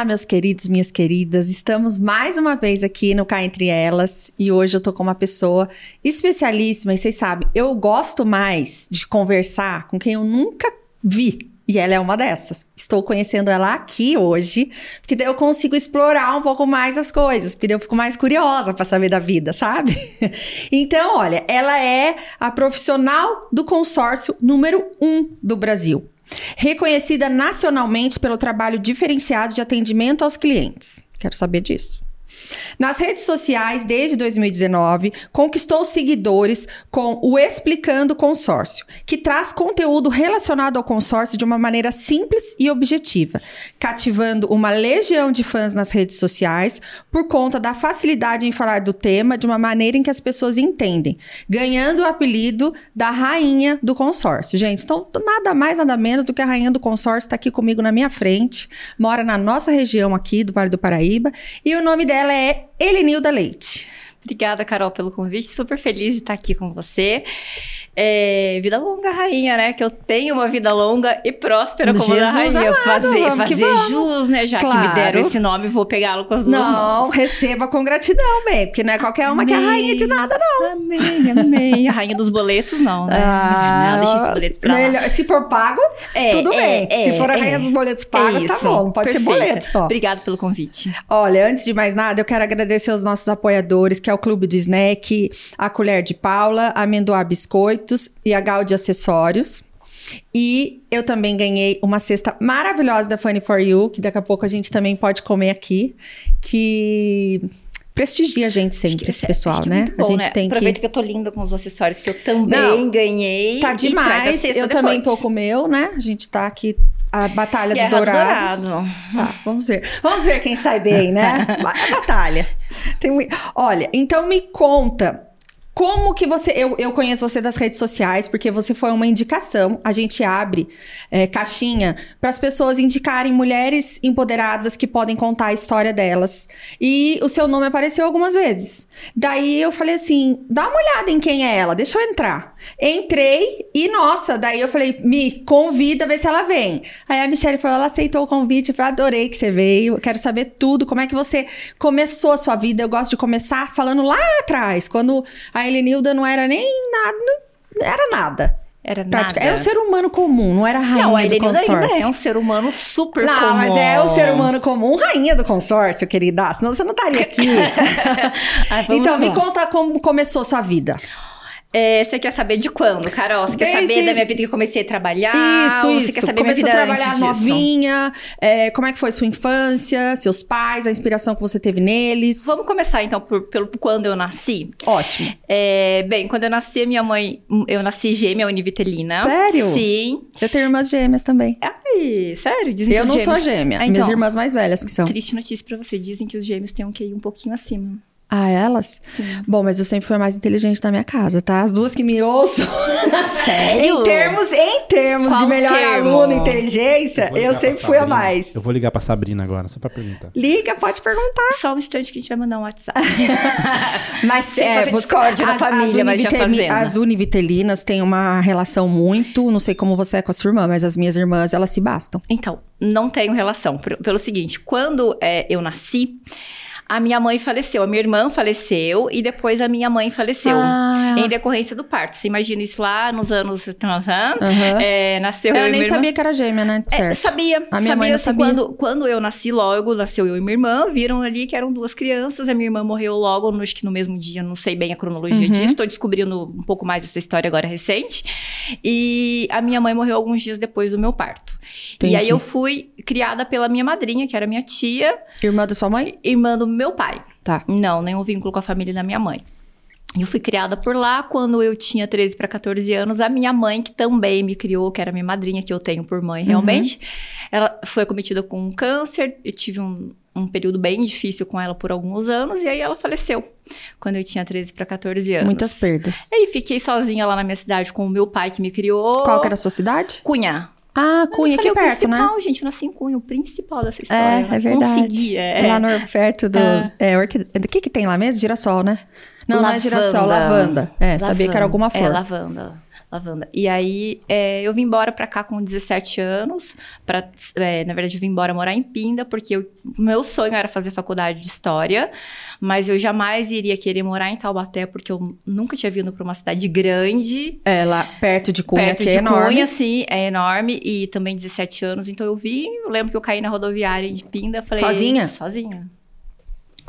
Olá, meus queridos, minhas queridas. Estamos mais uma vez aqui no Cá Entre Elas e hoje eu tô com uma pessoa especialíssima. E vocês sabem, eu gosto mais de conversar com quem eu nunca vi. E ela é uma dessas. Estou conhecendo ela aqui hoje, porque daí eu consigo explorar um pouco mais as coisas, porque daí eu fico mais curiosa para saber da vida, sabe? então, olha, ela é a profissional do consórcio número um do Brasil reconhecida nacionalmente pelo trabalho diferenciado de atendimento aos clientes. Quero saber disso. Nas redes sociais, desde 2019, conquistou seguidores com o Explicando Consórcio, que traz conteúdo relacionado ao consórcio de uma maneira simples e objetiva, cativando uma legião de fãs nas redes sociais por conta da facilidade em falar do tema de uma maneira em que as pessoas entendem, ganhando o apelido da rainha do consórcio. Gente, então nada mais, nada menos do que a rainha do consórcio está aqui comigo na minha frente, mora na nossa região aqui do Vale do Paraíba, e o nome dela é é Helenilda Leite. Obrigada, Carol, pelo convite. Super feliz de estar aqui com você. É, vida longa, rainha, né? Que eu tenho uma vida longa e próspera como Jesus a rainha. Amado, fazer fazer jus, né? Já claro. que me deram esse nome, vou pegá-lo com as duas não, mãos. Não, receba com gratidão, bem, porque não é qualquer uma amém. que é rainha de nada, não. Amém, amém. A rainha dos boletos, não, né? Ah, não, deixa esse boleto pra melhor. lá. Se for pago, é, tudo é, bem. Se for a rainha dos boletos pagos, tá bom. Pode Perfeita. ser boleto só. Obrigada pelo convite. Olha, antes de mais nada, eu quero agradecer aos nossos apoiadores, que é o Clube do Snack, a Colher de Paula, a Amendoá Biscoitos e a Gal de Acessórios. E eu também ganhei uma cesta maravilhosa da Funny for You, que daqui a pouco a gente também pode comer aqui, que prestigia a gente sempre, esse pessoal, né? É bom, a gente né? tem Aproveita que... que eu tô linda com os acessórios que eu também Não, ganhei. Tá demais. eu depois. também tô com o meu, né? A gente tá aqui a Batalha Guerra dos Dourados. Dourado. Tá, vamos ver. Vamos ver quem sai bem, né? A batalha. Tem... Olha, então me conta como que você. Eu, eu conheço você das redes sociais, porque você foi uma indicação. A gente abre é, caixinha para as pessoas indicarem mulheres empoderadas que podem contar a história delas. E o seu nome apareceu algumas vezes. Daí eu falei assim: dá uma olhada em quem é ela, deixa eu entrar. Entrei e, nossa, daí eu falei: me convida, vê se ela vem. Aí a Michelle falou: ela aceitou o convite, eu adorei que você veio, quero saber tudo, como é que você começou a sua vida. Eu gosto de começar falando lá atrás, quando a Helenilda não era nem nada, não era nada. Era Prática. nada. Era um ser humano comum, não era rainha não, a do consórcio. ainda é um ser humano super não, comum. mas é o ser humano comum, rainha do consórcio, querida. Senão você não estaria aqui. Ai, então, me lá. conta como começou a sua vida. É, você quer saber de quando, Carol? Você quer Desde- saber da minha vida que eu comecei a trabalhar? Isso, Ou isso. Você quer saber Começou minha a vida trabalhar antes disso? novinha. é, como é que foi sua infância, seus pais, a inspiração que você teve neles? Vamos começar então por, pelo quando eu nasci. Ótimo. É, bem, quando eu nasci, minha mãe, eu nasci gêmea univitelina. Sério? Sim. Eu tenho irmãs gêmeas também. Ai, sério? Dizem eu que não os sou gêmeos... gêmea. Ah, então. Minhas irmãs mais velhas que são. Triste notícia pra você. Dizem que os gêmeos têm um QI um pouquinho acima. Ah, elas? Sim. Bom, mas eu sempre fui a mais inteligente da minha casa, tá? As duas que me ouçam. Sério? em termos, em termos de melhor termo? aluno, inteligência, eu, pra sempre fui a mais. Eu vou ligar pra Sabrina agora, só pra perguntar. Liga, pode perguntar. Só um instante que a gente vai mandar um WhatsApp. Mas Sem fazer discórdia na família, mas já fazendo. As univitelinas têm uma relação muito, não sei como você é com a sua irmã, mas as minhas irmãs, elas se bastam. Então, não tenho relação. Pelo seguinte, quando é, eu nasci, a minha mãe faleceu, a minha irmã faleceu e depois a minha mãe faleceu. Ah. Em decorrência do parto. Você imagina isso lá nos anos. Aham. É, nasceu Eu eu nem irmã. sabia que era gêmea, né? É, Certo. sabia. A minha sabia, mãe não assim, sabia. Quando, quando eu nasci logo, nasceu eu e minha irmã, viram ali que eram duas crianças. A minha irmã morreu logo, acho que no mesmo dia, não sei bem a cronologia Uhum. disso. Estou descobrindo um pouco mais essa história agora recente. E a minha mãe morreu alguns dias depois do meu parto. Entendi. E aí eu fui criada pela minha madrinha, que era minha tia, Irmã da sua mãe? irmã do meu pai. Tá. Não, nenhum vínculo com a família da minha mãe. Eu fui criada por lá quando eu tinha 13 para 14 anos. A minha mãe, que também me criou, que era minha madrinha, que eu tenho por mãe realmente, ela foi acometida com um câncer. Eu tive um, um período bem difícil com ela por alguns anos, e aí ela faleceu quando eu tinha 13 para 14 anos. Muitas perdas. E aí fiquei sozinha lá na minha cidade com o meu pai que me criou. Qual que era a sua cidade? Cunha. Ah, Cunha, aqui falei, perto, o né? principal, gente, eu nasci em Cunha, o principal dessa É, história. é verdade. Consegui, é. Lá no, perto dos. É, orquide... O que, que tem lá mesmo? Girassol, né? Não, não é girassol, lavanda. É, sabia que era alguma É, flor. lavanda. Lavanda. E aí, é, eu vim embora pra cá com 17 anos. Pra, é, na verdade, eu vim embora morar em Pinda, porque o meu sonho era fazer faculdade de História. Mas eu jamais iria querer morar em Taubaté, porque eu nunca tinha vindo pra uma cidade grande. É, lá perto de Cunha, perto que de é enorme. Cunha, sim, é enorme. E também 17 anos. Então, eu vim, eu lembro que eu caí na rodoviária de Pinda. Falei, Sozinha? Sozinha.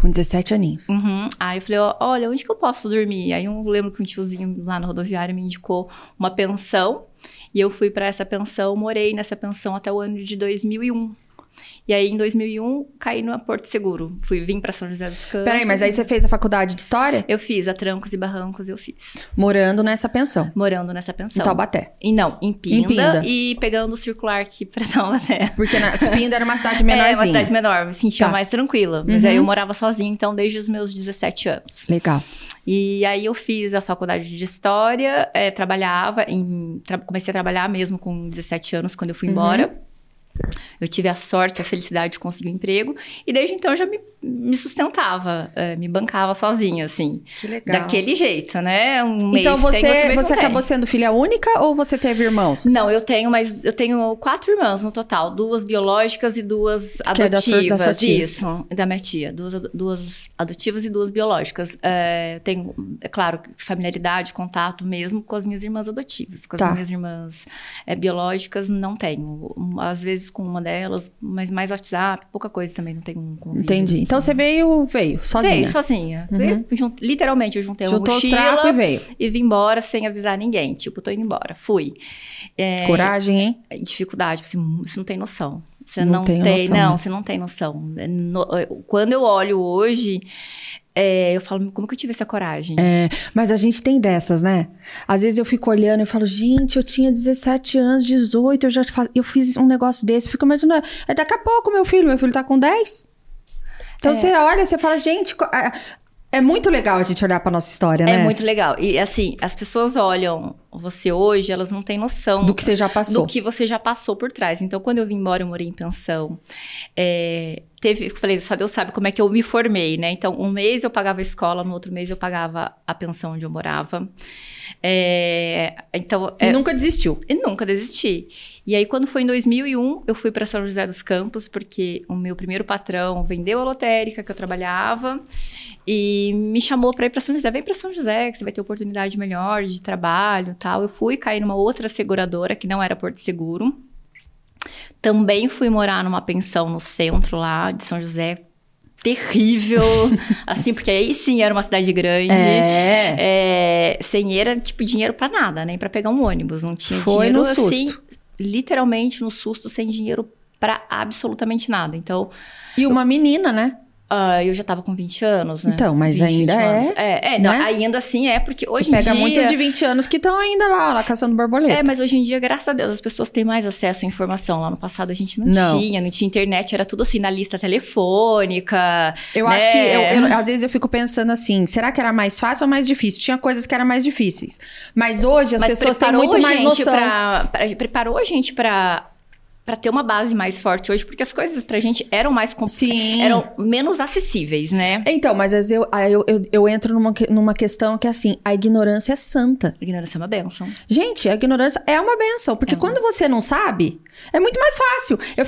Com 17 aninhos. Uhum. Aí eu falei, olha, onde que eu posso dormir? Aí eu lembro que um tiozinho lá na rodoviária me indicou uma pensão. E eu fui para essa pensão, morei nessa pensão até o ano de 2001. E aí, em 2001, caí no Porto Seguro. Fui, vim para São José dos Campos. Peraí, mas aí você fez a faculdade de História? Eu fiz, a Trancos e Barrancos eu fiz. Morando nessa pensão. Morando nessa Em pensão. Taubaté. E não, em Pinda, Em Pinda. E pegando o circular aqui pra Taubaté. Porque na Pinda era uma cidade É, uma menorzinha. cidade menor, me sentia Tá. mais tranquila. Mas Uhum. aí eu morava sozinha, então, desde os meus 17 anos. Legal. E aí eu fiz a faculdade de História, eh, trabalhava, em, tra- comecei a trabalhar mesmo com 17 anos, quando eu fui embora. Eu tive a sorte, a felicidade de conseguir um emprego. E desde então já me, me sustentava, eh, me bancava sozinha, assim. Que legal. Daquele jeito, né? Um mês Então tem, você, mês você não tem. acabou sendo filha única ou você teve irmãos? Não, eu tenho, mas eu tenho quatro irmãs no total, duas biológicas e duas Que é da sua- da adotivas. sua tia. Isso, da minha tia, duas, duas adotivas e duas biológicas. É, tenho, é claro, familiaridade, contato mesmo com as minhas irmãs adotivas. Com as Tá. minhas irmãs é, biológicas não tenho. Às vezes com uma delas, mas mais WhatsApp, pouca coisa também, não tenho um convívio. Entendi. Então você veio, veio, sozinha. Veio sozinha. Uhum. Veio, jun- literalmente, eu juntei uma Juntou os mochila e veio. e vim embora sem avisar ninguém. Tipo, tô indo embora. Fui. É, Coragem, hein? dificuldade, assim, você não tem noção. Você Não não, tem, noção, não, né? você não tem noção. É no- quando eu olho hoje, é, eu falo, como que eu tive essa coragem? É, mas a gente tem dessas, né? Às vezes eu fico olhando e falo, gente, eu tinha 17 anos, 18, eu já faz... eu fiz um negócio desse. Fico imaginando, é daqui a pouco meu filho, meu filho tá com 10. Então É. você olha, você fala, gente, é, é muito legal a gente olhar pra nossa história, né? É muito legal. E assim, as pessoas olham você hoje, elas não têm noção Do que você já passou. do que você já passou por trás. Então, quando eu vim embora, eu morei em pensão. É, teve, eu falei, só Deus sabe como é que eu me formei, né? Então, um mês eu pagava a escola, no outro mês eu pagava a pensão onde eu morava. É, então, E é, nunca desistiu. e nunca desisti. E aí, quando foi em 2001, eu fui para São José dos Campos, porque o meu primeiro patrão vendeu a lotérica que eu trabalhava e me chamou para ir para São José. Vem para São José, que você vai ter oportunidade melhor de trabalho tal. Eu fui cair numa outra seguradora, que não era Porto Seguro. Também fui morar numa pensão no centro lá de São José. Terrível, assim, porque aí sim era uma cidade grande. É. É, sem era tipo dinheiro pra nada, nem pra pegar um ônibus, não tinha Foi dinheiro no assim, susto. literalmente no susto, sem dinheiro pra absolutamente nada. Então, E uma menina, né? Ah, eu já tava com 20 anos, né? Então, mas ainda 21 é. É, é não, né? ainda assim é, porque hoje em pega dia... muitos de 20 anos que estão ainda lá, lá caçando borboleta. É, mas hoje em dia, graças a Deus, as pessoas têm mais acesso à informação. Lá no passado a gente não, Não. tinha, não tinha internet, era tudo assim na lista telefônica. Eu né? acho que, eu- eu- às vezes eu fico pensando assim, será que era mais fácil ou mais difícil? Tinha coisas que eram mais difíceis. Mas hoje as Mas pessoas têm muito mais noção. pra- pra- preparou a gente pra para ter uma base mais forte hoje, porque as coisas pra gente eram mais compl- Sim. eram menos acessíveis, né? Então, mas às eu, eu, eu, eu entro numa, numa questão que é assim, a ignorância é santa. A ignorância é uma benção. Gente, a ignorância é uma benção, porque É uma- quando você não sabe, é muito mais fácil. Eu,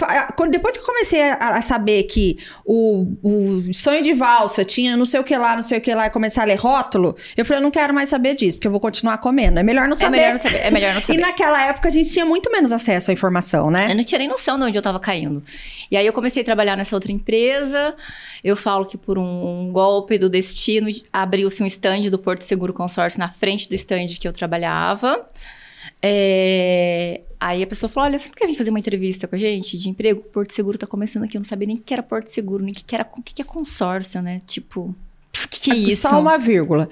depois que eu comecei a, a saber que o, o sonho de valsa tinha não sei o que lá, não sei o que lá, e começar a ler rótulo, eu falei, eu não quero mais saber disso, porque eu vou continuar comendo. É melhor não É saber. melhor não saber. É melhor não E saber. naquela época a gente tinha muito menos acesso à informação, né? Eu não tinha nem noção de onde eu tava caindo. E aí eu comecei a trabalhar nessa outra empresa. Eu falo que por um golpe do destino abriu-se um stand do Porto Seguro Consórcio na frente do stand que eu trabalhava. É, Aí a pessoa falou: Olha, você não quer vir fazer uma entrevista com a gente de emprego? O Porto Seguro tá começando aqui. Eu não sabia nem o que era Porto Seguro, nem o que, que era o que, é consórcio, né? Tipo, o que, que é isso? Só uma vírgula.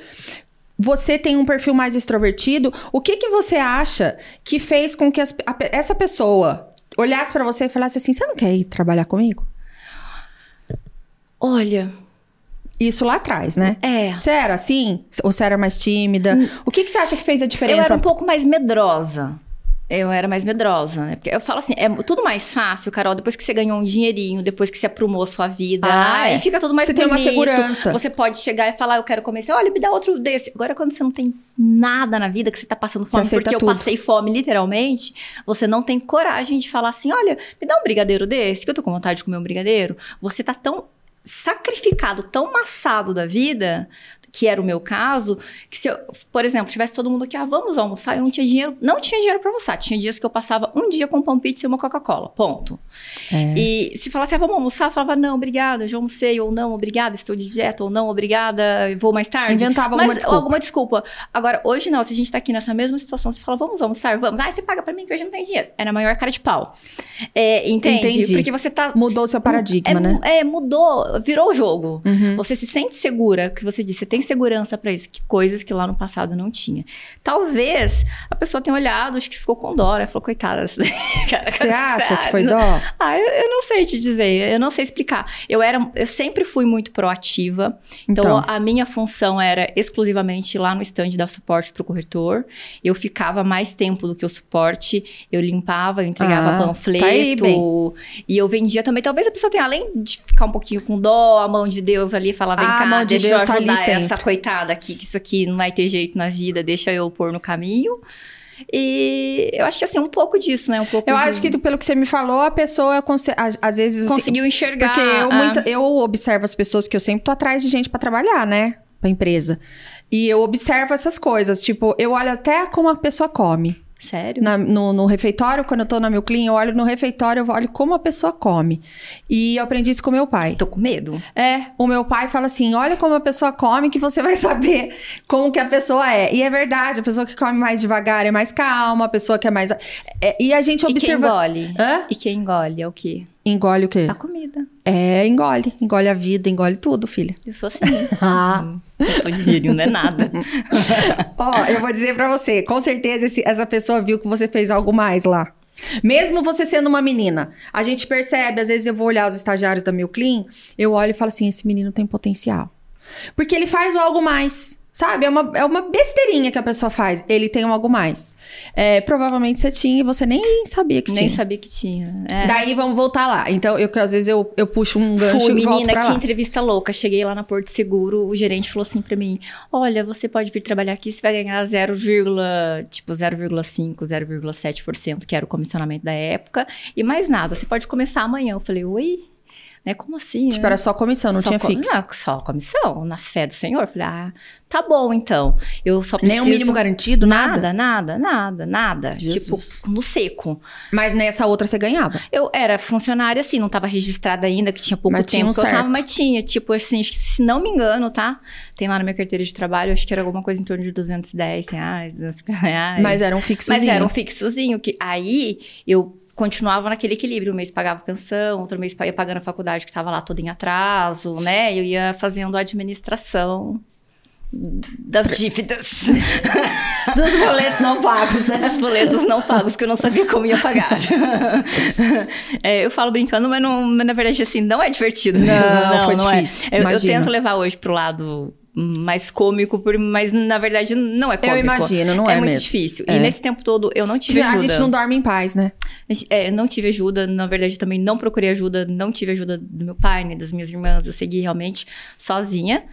Você tem um perfil mais extrovertido. O que que você acha que fez com que as- a essa pessoa olhasse pra você e falasse assim: "Você não quer ir trabalhar comigo?" Olha, Isso lá atrás, né? é. Você era assim? Ou você era mais tímida? O que que você acha que fez a Eu diferença? era um pouco mais medrosa. Eu era mais medrosa, né? Porque eu falo assim, é tudo mais fácil, Carol, depois que você ganhou um dinheirinho, depois que você aprumou a sua vida, Ah, aí é. fica tudo mais Você tem uma bonito. segurança. Você pode chegar e falar, eu quero comer, Você, olha, me dá outro desse. Agora, quando você não tem nada na vida, que você tá passando fome, porque eu tudo. passei fome, literalmente, você não tem coragem de falar assim, olha, me dá um brigadeiro desse, que eu tô com vontade de comer um brigadeiro. Você tá tão sacrificado, tão maçado da vida, que era o meu caso, que se eu, por exemplo, tivesse todo mundo aqui, ah, vamos almoçar, eu não tinha dinheiro, não tinha dinheiro para almoçar. Tinha dias que eu passava um dia com pão pizza e uma Coca-Cola, ponto. É. E se falasse, ah, vamos almoçar, eu falava, não, obrigada, já almocei, ou não, obrigada, estou de dieta, ou não, obrigada, vou mais tarde. Inventava alguma Mas, desculpa. alguma desculpa. Agora, hoje não, se a gente tá aqui nessa mesma situação, você fala, vamos almoçar, vamos. Ah, você paga pra mim que hoje não tem dinheiro. É na maior cara de pau. É, entende? Entendi. Porque você tá... Mudou o seu paradigma, é, né? É, mudou, virou o jogo. Uhum. Você se sente segura, que você disse, você tem segurança pra isso, que coisas que lá no passado não tinha. Talvez a pessoa tenha olhado, acho que ficou com dó, né? Falou, coitada, Você acha que foi dó? ah, eu, eu não sei te dizer, eu não sei explicar. Eu era, eu sempre fui muito proativa. Então, Então. a minha função era exclusivamente lá no stand dar suporte pro corretor. Eu ficava mais tempo do que o suporte. Eu limpava, eu entregava Ah, panfleto. tá aí, e eu vendia também. Talvez a pessoa tenha, além de ficar um pouquinho com dó, a mão de Deus ali, falar, vem Ah, cá, mão de deixa Deus eu tá ali ajudar essa coitada aqui, que isso aqui não vai ter jeito na vida, deixa eu pôr no caminho. E eu acho que assim, um pouco disso, né? Um pouco Eu de- acho que pelo que você me falou, a pessoa às vezes assim, conseguiu enxergar. Porque eu, ah, muita- eu observo as pessoas, porque eu sempre tô atrás de gente pra trabalhar, né? Pra empresa. E eu observo essas coisas. Tipo, eu olho até como a pessoa come. Sério? Na- no, no refeitório, quando eu tô na meu clean, eu olho no refeitório, eu olho como a pessoa come. E eu aprendi isso com meu pai. Tô com medo. É, o meu pai fala assim: olha como a pessoa come, que você vai saber como que a pessoa é. E é verdade, a pessoa que come mais devagar é mais calma, a pessoa que é mais. é, e a gente E quem observa. engole? Hã? E quem engole é o quê? Engole o quê? A comida. É, engole. Engole a vida, engole tudo, filha. Eu sou assim. ah. Eu tô de gírio, não é nada. Ó, eu vou dizer pra você, com certeza esse- essa pessoa viu que você fez algo mais lá. Mesmo você sendo uma menina, a gente percebe, às vezes eu vou olhar os estagiários da Meu Clean, eu olho e falo assim, esse menino tem potencial. Porque ele faz o algo mais, sabe? É uma, é uma besteirinha que a pessoa faz. Ele tem um algo mais. É, provavelmente você tinha e você nem sabia que Nem tinha. sabia que tinha. É. Daí vamos voltar lá. Então, eu, que às vezes eu, eu puxo um gancho Fui, e volto menina, pra que lá. entrevista louca. Cheguei lá na Porto Seguro, o gerente falou assim pra mim: Olha, você pode vir trabalhar aqui, você vai ganhar 0, tipo 0,5, 0,7%, que era o comissionamento da época, e mais nada. Você pode começar amanhã. Eu falei, oi? Né? Como assim? Tipo, era só comissão, não Só tinha co- fixo. Não, só comissão, na fé do Senhor. Falei, ah, tá bom então. Eu só preciso... Nem o mínimo garantido, nada. Nada, nada, nada, nada. Jesus. Tipo, no seco. Mas nessa outra você ganhava. Eu era funcionária, assim, não tava registrada ainda, que tinha pouco Mas tinha tempo um que eu tava, mas tinha, tipo assim, se não me engano, tá? Tem lá na minha carteira de trabalho, acho que era alguma coisa em torno de 210 reais, 250 reais. Mas era um fixozinho. Mas era um fixozinho, que aí eu continuava naquele equilíbrio. Um mês pagava pensão, outro mês ia pagando a faculdade que estava lá toda em atraso, né? Eu ia fazendo a administração das dívidas. Dos boletos não pagos, né? Os boletos não pagos que eu não sabia como ia pagar. É, eu falo brincando, mas, não, mas na verdade, assim, não é divertido. Não, foi é. difícil, Eu, eu imagino. tento levar hoje pro lado mais cômico, por- mas na verdade não é cômico. Eu imagino, não é é muito mesmo. difícil. É. E nesse tempo todo eu não tive A ajuda. gente não dorme em paz, né? A gente- é, não tive ajuda, na verdade também não procurei ajuda, não tive ajuda do meu pai, nem das minhas irmãs. Eu segui realmente sozinha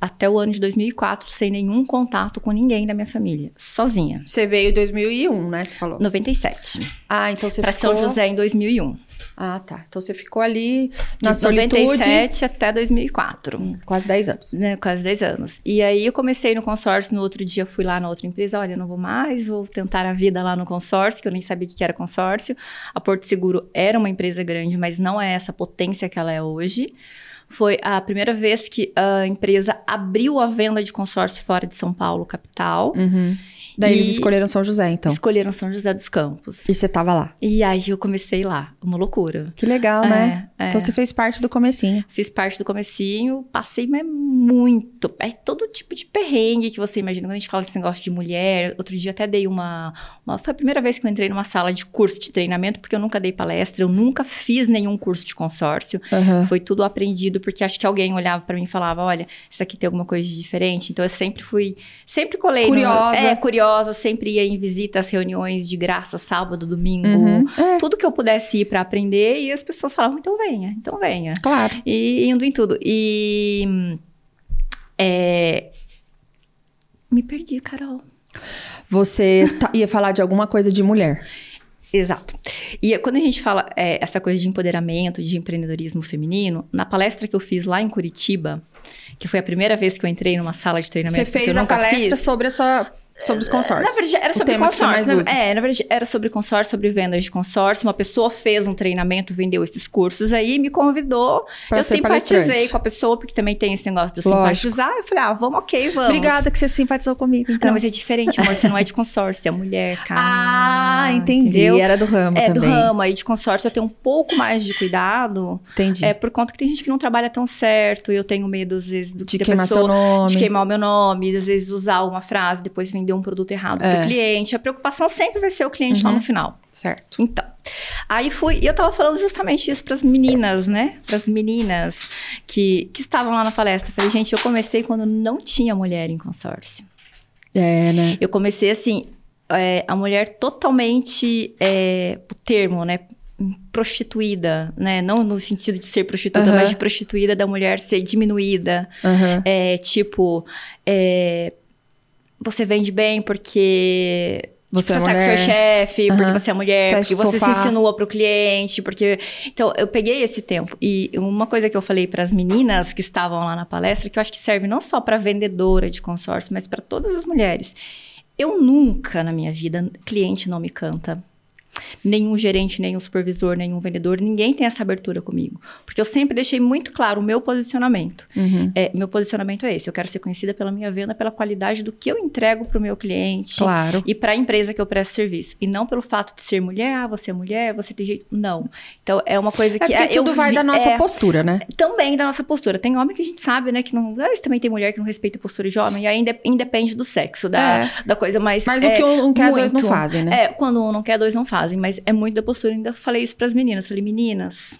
até o ano de 2004, sem nenhum contato com ninguém da minha família. Sozinha. Você veio em 2001, né? Você falou. 97. Ah, então você Pra ficou... São José em 2001. Ah, tá. Então você ficou ali na de solitude. 97 até 2004. Hum, Quase 10 anos. Né, quase 10 anos. E aí eu comecei no consórcio, no outro dia fui lá na outra empresa, olha, eu não vou mais, vou tentar a vida lá no consórcio, que eu nem sabia o que era consórcio. A Porto Seguro era uma empresa grande, mas não é essa potência que ela é hoje. Foi a primeira vez que a empresa abriu a venda de consórcio fora de São Paulo, capital. Uhum. Daí eles E- escolheram São José, então. Escolheram São José dos Campos. E você tava lá. E aí eu comecei lá, uma loucura. Que legal, né? É, é. Então você fez parte do comecinho. Fiz parte do comecinho, passei mas muito. É todo tipo de perrengue que você imagina. Quando a gente fala desse negócio de mulher, outro dia até dei uma, uma- Foi a primeira vez que eu entrei numa sala de curso de treinamento, porque eu nunca dei palestra, eu nunca fiz nenhum curso de consórcio. Aham. Foi tudo aprendido porque acho que alguém olhava pra mim e falava, olha, isso aqui tem alguma coisa de diferente. Então eu sempre fui, sempre colei. no- Curiosa. Sempre ia em visitas, reuniões de graça, sábado, domingo. Uhum. É, Tudo que eu pudesse ir pra aprender, e as pessoas falavam, então venha, então venha. claro. E indo em tudo. E. é, me perdi, Carol. Você tá- ia falar de alguma coisa de mulher. Exato. E quando a gente fala é, essa coisa de empoderamento, de empreendedorismo feminino, na palestra que eu fiz lá em Curitiba, que foi a primeira vez que eu entrei numa sala de treinamento. Você fez a palestra fiz, sobre a sua sobre os consórcios. Na verdade, era sobre consórcio. né? É, na verdade, era sobre consórcio, sobre vendas de consórcio. Uma pessoa fez um treinamento, vendeu esses cursos aí, me convidou. Pra eu simpatizei com a pessoa, porque também tem esse negócio de eu simpatizar. Eu falei, ah, vamos, ok, vamos. Obrigada que você simpatizou comigo, então. Não, mas é diferente, amor. Você não é de consórcio, é mulher, cara. Ah, entendi. Entendeu? Era do ramo É, do também. ramo. Aí de consórcio eu tenho um pouco mais de cuidado. Entendi. É por conta que tem gente que não trabalha tão certo. E eu tenho medo, às vezes, do de queimar pessoa... seu nome. De queimar o meu nome, às vezes usar uma frase, depois vender um produto errado É. pro cliente. A preocupação sempre vai ser o cliente lá Uhum. no final. Certo. Então, aí fui, e eu tava falando justamente isso pras meninas, né? Pras meninas que, que estavam lá na palestra. Falei, gente, eu comecei quando não tinha mulher em consórcio. É, né? Eu comecei assim, é, a mulher totalmente, é, o termo, né? Prostituída, né? Não no sentido de ser prostituta, Aham. mas de prostituída da mulher ser diminuída. Aham. É tipo, é, você vende bem porque Você tipo, é você sabe que mulher. você é chefe, porque Aham. você é mulher, Teste porque você sofá. se insinua pro cliente, porque... Então, eu peguei esse tempo. E uma coisa que eu falei para as meninas que estavam lá na palestra, que eu acho que serve não só para vendedora de consórcio, mas para todas as mulheres. Eu nunca, na minha vida, cliente não me canta. Nenhum gerente, nenhum supervisor, nenhum vendedor, ninguém tem essa abertura comigo. Porque eu sempre deixei muito claro o meu posicionamento. Uhum. É, meu posicionamento é esse. Eu quero ser conhecida pela minha venda, pela qualidade do que eu entrego pro meu cliente. Claro. E para a empresa que eu presto serviço. E não pelo fato de ser mulher, ah, você é mulher, você tem jeito. Não. Então, é uma coisa É que... porque eu tudo vai da nossa é, postura, né? também da nossa postura. Tem homem que a gente sabe, né, que não. Às vezes também tem mulher que não respeita a postura de homem, e aí inde- independe do sexo, da, É. da coisa mais. Mas é, o que um quer, dois não muito. fazem, né? É, quando um não quer, dois não fazem. Mas é muito da postura. Ainda falei isso pras meninas. Falei, meninas.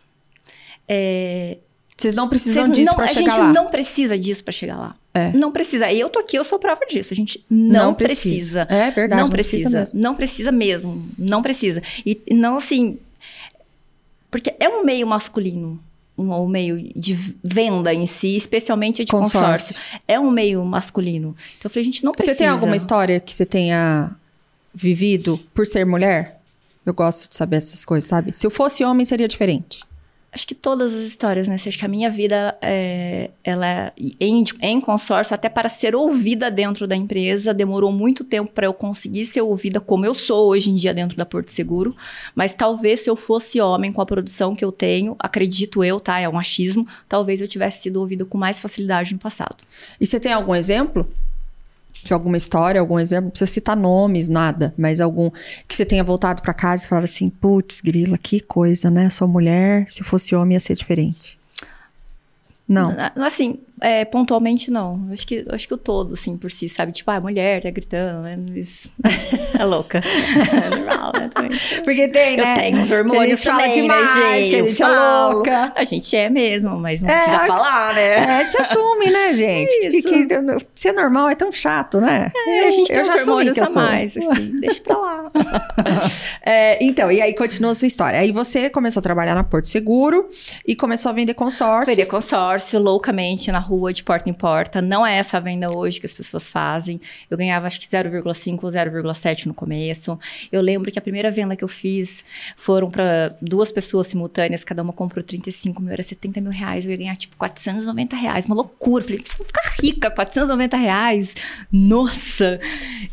É, Vocês não precisam disso não- pra a chegar gente lá. não precisa disso pra chegar lá. É. Não precisa. E eu tô aqui, eu sou prova disso. A gente não, precisa. É verdade, não precisa. mesmo. Não precisa mesmo. Não precisa. E e não assim. Porque é um meio masculino. Um, um meio de venda em si, especialmente de Consórcio. consórcio. É um meio masculino. Então eu falei, a gente não precisa. Você tem alguma história que você tenha vivido por ser mulher? Eu gosto de saber essas coisas, sabe? Se eu fosse homem, seria diferente. Acho que todas as histórias, né? Você acha que a minha vida, é, ela é em, em consórcio, até para ser ouvida dentro da empresa, demorou muito tempo para eu conseguir ser ouvida como eu sou hoje em dia dentro da Porto Seguro. Mas talvez se eu fosse homem com a produção que eu tenho, acredito eu, tá? É um achismo, talvez eu tivesse sido ouvida com mais facilidade no passado. E você tem algum exemplo? De alguma história, algum exemplo? Não precisa citar nomes, nada. Mas algum que você tenha voltado pra casa e falava assim: putz, grila, que coisa, né? Eu sou mulher, se fosse homem ia ser diferente. Não. Assim, é, pontualmente não. Acho que, acho que o todo, assim, por si, sabe? Tipo, ah, mulher, tá gritando, né? É louca. É normal, né? Também. Porque tem, Eu tenho uns hormônios Que a gente fala também, demais, né, gente? que a Eu gente é louca. A gente é mesmo, mas não É, precisa a- falar, né? É, te assume, né, gente? De Isso. que ser normal é tão chato, né? É, a gente tem eu assumi hormônios que eu a mais, assim, deixa pra lá. É, então, e aí continua a sua história. Aí você começou a trabalhar na Porto Seguro e começou a vender consórcios. Veria consórcio loucamente na rua, de porta em porta. Não é essa a venda hoje que as pessoas fazem. Eu ganhava acho que 0,5 ou 0,7 no começo. Eu lembro que a primeira venda que eu fiz foram para duas pessoas simultâneas, cada uma comprou 35 mil, era 70 mil reais. Eu ia ganhar tipo 490 reais. Uma loucura. Falei, você vai ficar rica, 490 reais. Nossa!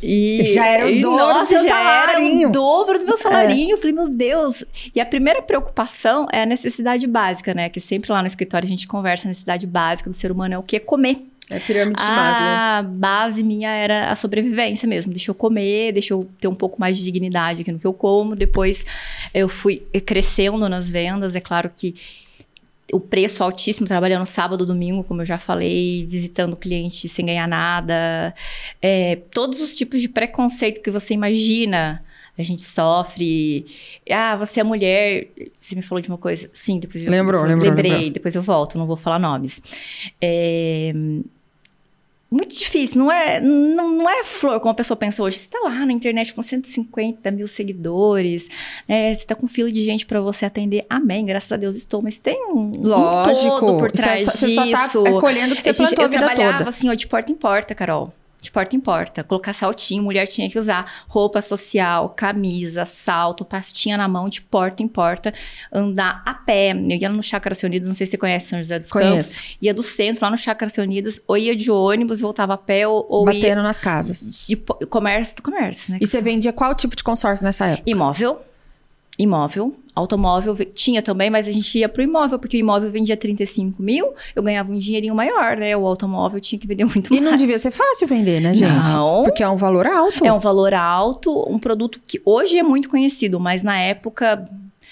E Já era o dobro do nossa, seu já salarinho. Era o dobro do meu salarinho. Eu falei, meu Deus. E a primeira preocupação é a necessidade básica, né? Que sempre lá no escritório a gente conversa, a necessidade básica do ser humano é o que? Comer. É pirâmide de Maslow. A base minha era a sobrevivência mesmo. Deixa eu comer, deixa eu ter um pouco mais de dignidade aqui no que eu como. Depois eu fui crescendo nas vendas. É claro que o preço altíssimo, trabalhando sábado, domingo, como eu já falei, visitando cliente sem ganhar nada. É, todos os tipos de preconceito que você imagina A gente sofre. Ah, você é mulher. Você me falou de uma coisa. Sim, depois eu Lembrou, eu lembrou, Lembrei, lembrou. depois eu volto, não vou falar nomes. É, Muito difícil, não é, não, não é flor como a pessoa pensa hoje. Você tá lá na internet com 150 mil seguidores, né? Você tá com fila de gente pra você atender. Amém, graças a Deus estou. Mas tem um, um Lógico. todo por é trás só- você só tá disso. colhendo o que você A gente- plantou a eu vida trabalhava toda. assim, ó, de porta em porta, Carol. De porta em porta. Colocar saltinho, mulher tinha que usar roupa social, camisa, salto, pastinha na mão, de porta em porta, andar a pé. Eu ia no Chácara Unidos, não sei se você conhece São José dos Campos. Conheço. Ia do centro, lá no Chácara Unidos, ou ia de ônibus, voltava a pé, ou, ou ia Batendo nas casas. de comércio do comércio, né? E você vendia qual tipo de consórcio nessa época? Imóvel. Imóvel. Automóvel ve- tinha também, mas a gente ia pro imóvel, porque o imóvel vendia 35 mil, eu ganhava um dinheirinho maior, né? O automóvel tinha que vender muito E mais. não devia ser fácil vender, né, gente? Não. Porque é um valor alto. É um valor alto, um produto que hoje é muito conhecido, mas na época.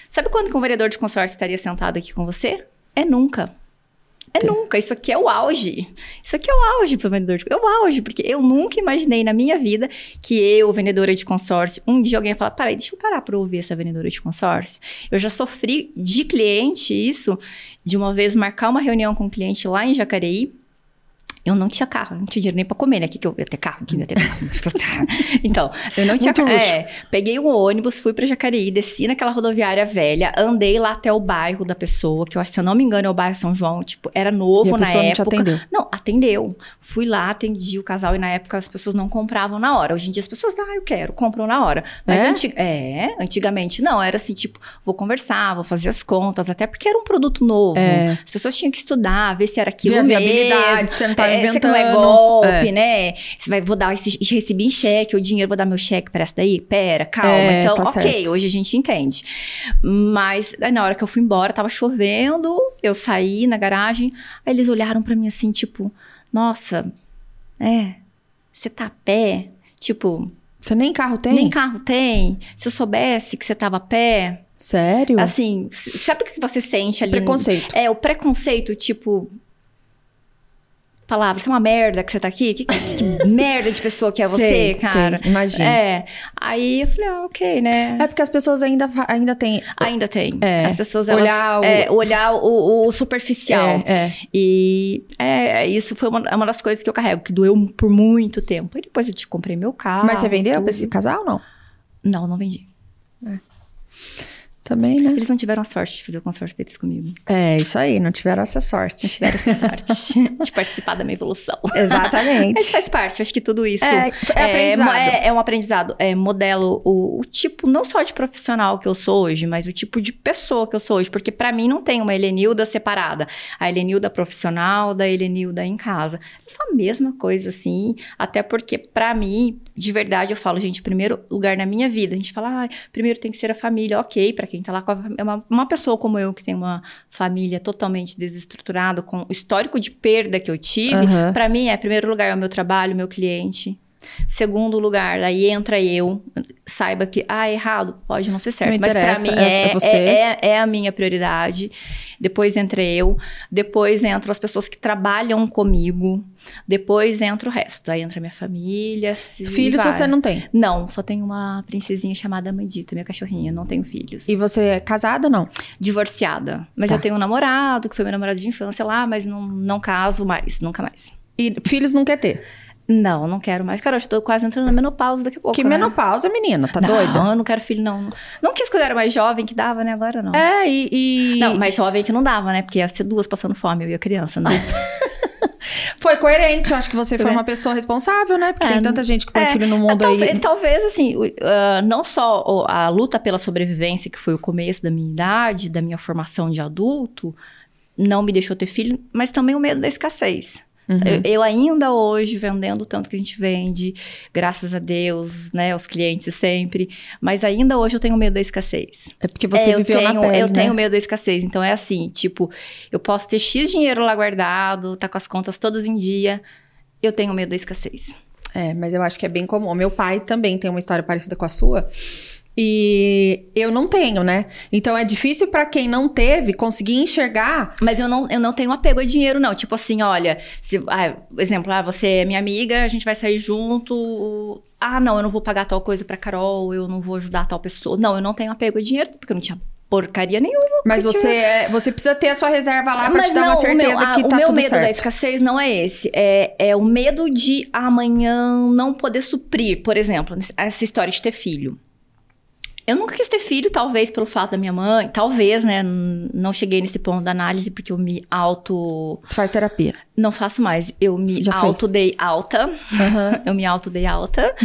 Sabe quando que um vereador de consórcio estaria sentado aqui com você? É nunca. É nunca. Isso aqui é o auge. Isso aqui é o auge para o vendedor de É o auge, porque eu nunca imaginei na minha vida que eu, vendedora de consórcio, um dia alguém ia falar: peraí, deixa eu parar para ouvir essa vendedora de consórcio. Eu já sofri de cliente isso, de uma vez marcar uma reunião com um cliente lá em Jacareí. Eu não tinha carro, não tinha dinheiro nem pra comer, né? Que que eu ia ter carro? Que eu ia ter carro. então, eu não tinha carro. É, peguei um ônibus, fui pra Jacareí, desci naquela rodoviária velha, andei lá até o bairro da pessoa, que eu acho, se eu não me engano, é o bairro São João, tipo, era novo na pessoa não te época. atendeu. Não, atendeu. Fui lá, atendi o casal e na época as pessoas não compravam na hora. Hoje em dia as pessoas, ah, eu quero, compram na hora. Mas É? anti- é, antigamente não, era assim, tipo, vou conversar, vou fazer as contas, até porque era um produto novo. É. As pessoas tinham que estudar, ver se era aquilo Ver a mesmo. viabilidade, você não é, se inventando. não é golpe, É. né? Você vai, vou dar esse, recebi em cheque, o dinheiro, vou dar meu cheque para essa daí? Pera, calma. É, então, tá ok, certo. hoje a gente entende. Mas aí, na hora que eu fui embora, tava chovendo, eu saí na garagem, aí eles olharam para mim assim, tipo, nossa, é, você tá a pé? Tipo, Você nem carro tem? nem carro tem? Se eu soubesse que você tava a pé, Sério? assim, sabe o que você sente ali? Preconceito. É, o preconceito, tipo. Palavra, você é uma merda que você tá aqui? Que, que- que merda de pessoa que é você, Sei, cara? sei, imagino. É. Aí eu falei, ah, ok, né? É porque as pessoas ainda, ainda têm. Ainda tem. É, As pessoas, elas, olhar o- é, olhar o, o superficial. É, é. E é, isso foi uma, é uma das coisas que eu carrego, que doeu por muito tempo. E depois eu te comprei meu carro. Mas você vendeu tudo. pra esse casal não? Não, não vendi. Também, né? Eles não tiveram a sorte de fazer o consórcio deles comigo. É, isso aí, não tiveram essa Não sorte. tiveram essa sorte de participar da minha evolução. Exatamente. Mas faz parte, acho que tudo isso. É, é aprendizado. É, é um aprendizado. É, modelo o, o tipo, não só de profissional que eu sou hoje, mas o tipo de pessoa que eu sou hoje. Porque pra mim não tem uma Helenilda separada. A Helenilda profissional da Helenilda em casa. É só a mesma coisa, assim. Até porque, pra mim, de verdade, eu falo, gente, primeiro lugar na minha vida. A gente fala, ah, primeiro tem que ser a família. Ok, pra quem tá lá com a é uma, uma pessoa como eu, que tem uma família totalmente desestruturada, com o histórico de perda que eu tive, Aham. Pra mim, é primeiro lugar é o meu trabalho, o meu cliente. Segundo lugar, aí entra eu. Saiba que, ah, errado, pode não ser certo. Não mas pra interessa, mim é- é, é você. é, é- é a minha prioridade. Depois entra eu. Depois entram as pessoas que trabalham comigo. Depois entra o resto. Aí entra minha família. Filhos vai. você não tem. Não, só tenho uma princesinha chamada Amandita, minha cachorrinha. Não tenho filhos. E você é casada não? Divorciada. Mas Tá. eu tenho um namorado, que foi meu namorado de infância lá, mas não, não caso mais, nunca mais. E filhos não quer ter. Não, não quero mais. Cara, eu estou quase entrando na menopausa daqui a pouco. que né? menopausa, menina, tá não, doida? eu não quero filho, não. Não quis quando eu era mais jovem, que dava, né? Agora não. É, e. e- Não, mais jovem que não dava, né? Porque ia ser duas passando fome, eu e a criança, não. Foi coerente, eu acho que você foi uma pessoa responsável, né? Porque É, tem tanta gente que põe é, filho no mundo talvez, aí. talvez, assim, ah, não só a luta pela sobrevivência, que foi o começo da minha idade, da minha formação de adulto, não me deixou ter filho, mas também o medo da escassez. Uhum. Eu, eu ainda hoje, vendendo o tanto que a gente vende, graças a Deus, né, os clientes sempre, mas ainda hoje eu tenho medo da escassez. É porque você É, eu viveu tenho, na pele, Eu né? tenho medo da escassez. Então é assim, tipo, eu posso ter X dinheiro lá guardado, tá com as contas todas em dia. Eu tenho medo da escassez. É, mas eu acho que é bem comum. Meu pai também tem uma história parecida com a sua. E eu não tenho, né? Então é difícil pra quem não teve conseguir enxergar. Mas eu não, eu não tenho apego a dinheiro, não. Tipo assim, olha, se, ah, exemplo, ah, você é minha amiga, a gente vai sair junto. Ah, não, eu não vou pagar tal coisa pra Carol, eu não vou ajudar tal pessoa. Não, eu não tenho apego a dinheiro, porque eu não tinha porcaria nenhuma. Mas você, é- você precisa ter a sua reserva lá pra Mas te dar uma não, o certeza meu, ah, que tá O meu tudo medo certo. da escassez não é esse. É, é o medo de amanhã não poder suprir. Por exemplo, essa história de ter filho. Eu nunca quis ter filho, talvez pelo fato da minha mãe. Talvez, né? Não cheguei nesse ponto da análise porque eu me auto... Você faz terapia. Não faço mais. Eu me Já fez? auto-dei alta. Aham. Eu me auto-dei alta.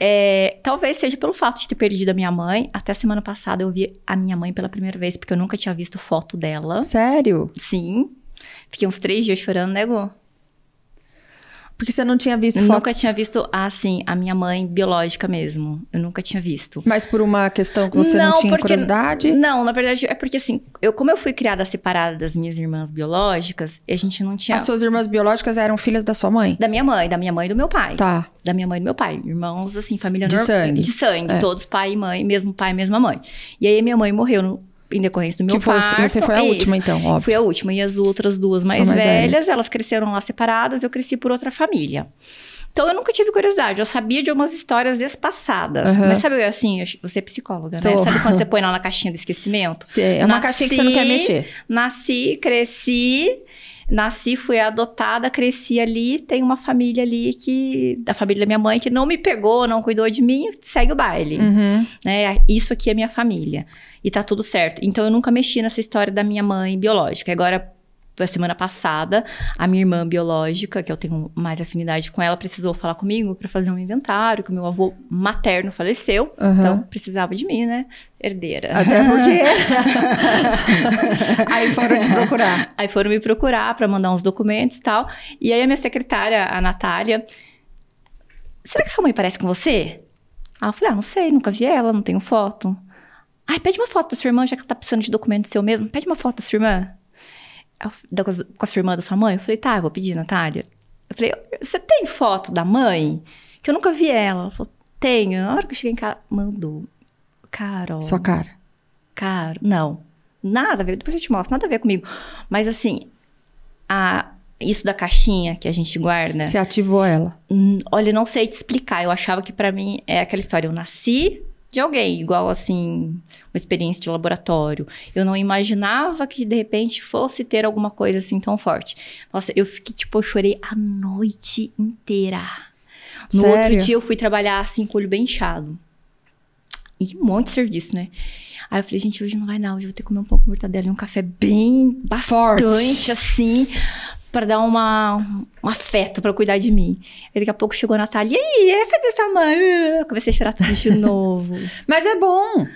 É, talvez seja pelo fato de ter perdido a minha mãe. Até semana passada eu vi a minha mãe pela primeira vez, porque eu nunca tinha visto foto dela. Sério? Sim. Fiquei uns três dias chorando, né, Gu? Porque você não tinha visto Eu foto. nunca tinha visto, assim, a minha mãe biológica mesmo. Eu nunca tinha visto. Mas por uma questão que você não, tinha porque- curiosidade? Não, na verdade, é porque assim, eu, como eu fui criada separada das minhas irmãs biológicas, a gente não tinha. As suas irmãs biológicas eram filhas da sua mãe? Da minha mãe, da minha mãe e do meu pai. Tá. Da minha mãe e do meu pai. Irmãos, assim, família De sangue. De sangue. É. Todos pai e mãe, mesmo pai, mesma mãe. E aí minha mãe morreu no- em decorrência do meu que foi, parto. você foi a Isso. última, então, óbvio. Fui a última. E as outras duas mais, mais velhas, velhas. elas cresceram lá separadas, eu cresci por outra família. Então eu nunca tive curiosidade, eu sabia de umas histórias espassadas. Aham. Mas sabe assim, você é psicóloga, né? Sou. Sabe quando você põe lá na caixinha do esquecimento? Cê- É uma Nasci- caixinha que você não quer mexer. Nasci, cresci, nasci, fui adotada, cresci ali, tem uma família ali que da família da minha mãe que não me pegou, não cuidou de mim, segue o baile, Uhum. né? Isso aqui é minha família e tá tudo certo. Então eu nunca mexi nessa história da minha mãe biológica. Agora a semana passada, a minha irmã biológica, que eu tenho mais afinidade com ela, precisou falar comigo para fazer um inventário, que o meu avô materno faleceu. Aham. Então, precisava de mim, né? Herdeira. Até porque. Aí foram te procurar. Aí foram me procurar pra mandar uns documentos e tal. E aí a minha secretária, a Natália, será que sua mãe parece com você? Aí eu falei, ah, não sei, nunca vi ela, não tenho foto. Ai, pede uma foto pra sua irmã, já que ela tá precisando de documento seu mesmo. Pede uma foto da sua irmã. Da- Com a- sua irmã da sua mãe? Eu falei, tá, eu vou pedir, Natália. Eu falei, você tem foto da mãe? Que eu nunca vi ela. Ela falou, tenho. Na hora que eu cheguei em casa, mandou. Carol. Sua cara. Cara, não. Nada a ver. Depois eu te mostro, nada a ver comigo. Mas assim, a, isso da caixinha que a gente guarda, Você ativou ela. olha, não sei te explicar. Eu achava que pra mim é aquela história. Eu nasci de alguém, igual assim, uma experiência de laboratório. Eu não imaginava que de repente fosse ter alguma coisa assim tão forte. Nossa, eu fiquei, tipo, eu chorei a noite inteira. No Sério? outro dia eu fui trabalhar assim, com o olho bem inchado. E um monte de serviço, né? Aí eu falei, gente, hoje não vai não, hoje eu vou ter que comer um pouco de mortadela e um café bem Forte. bastante, assim, pra dar uma, um afeto pra cuidar de mim. Aí daqui a pouco chegou a Natália, e aí, é festa dessa mãe? Eu comecei a chorar tudo de novo. Mas é bom.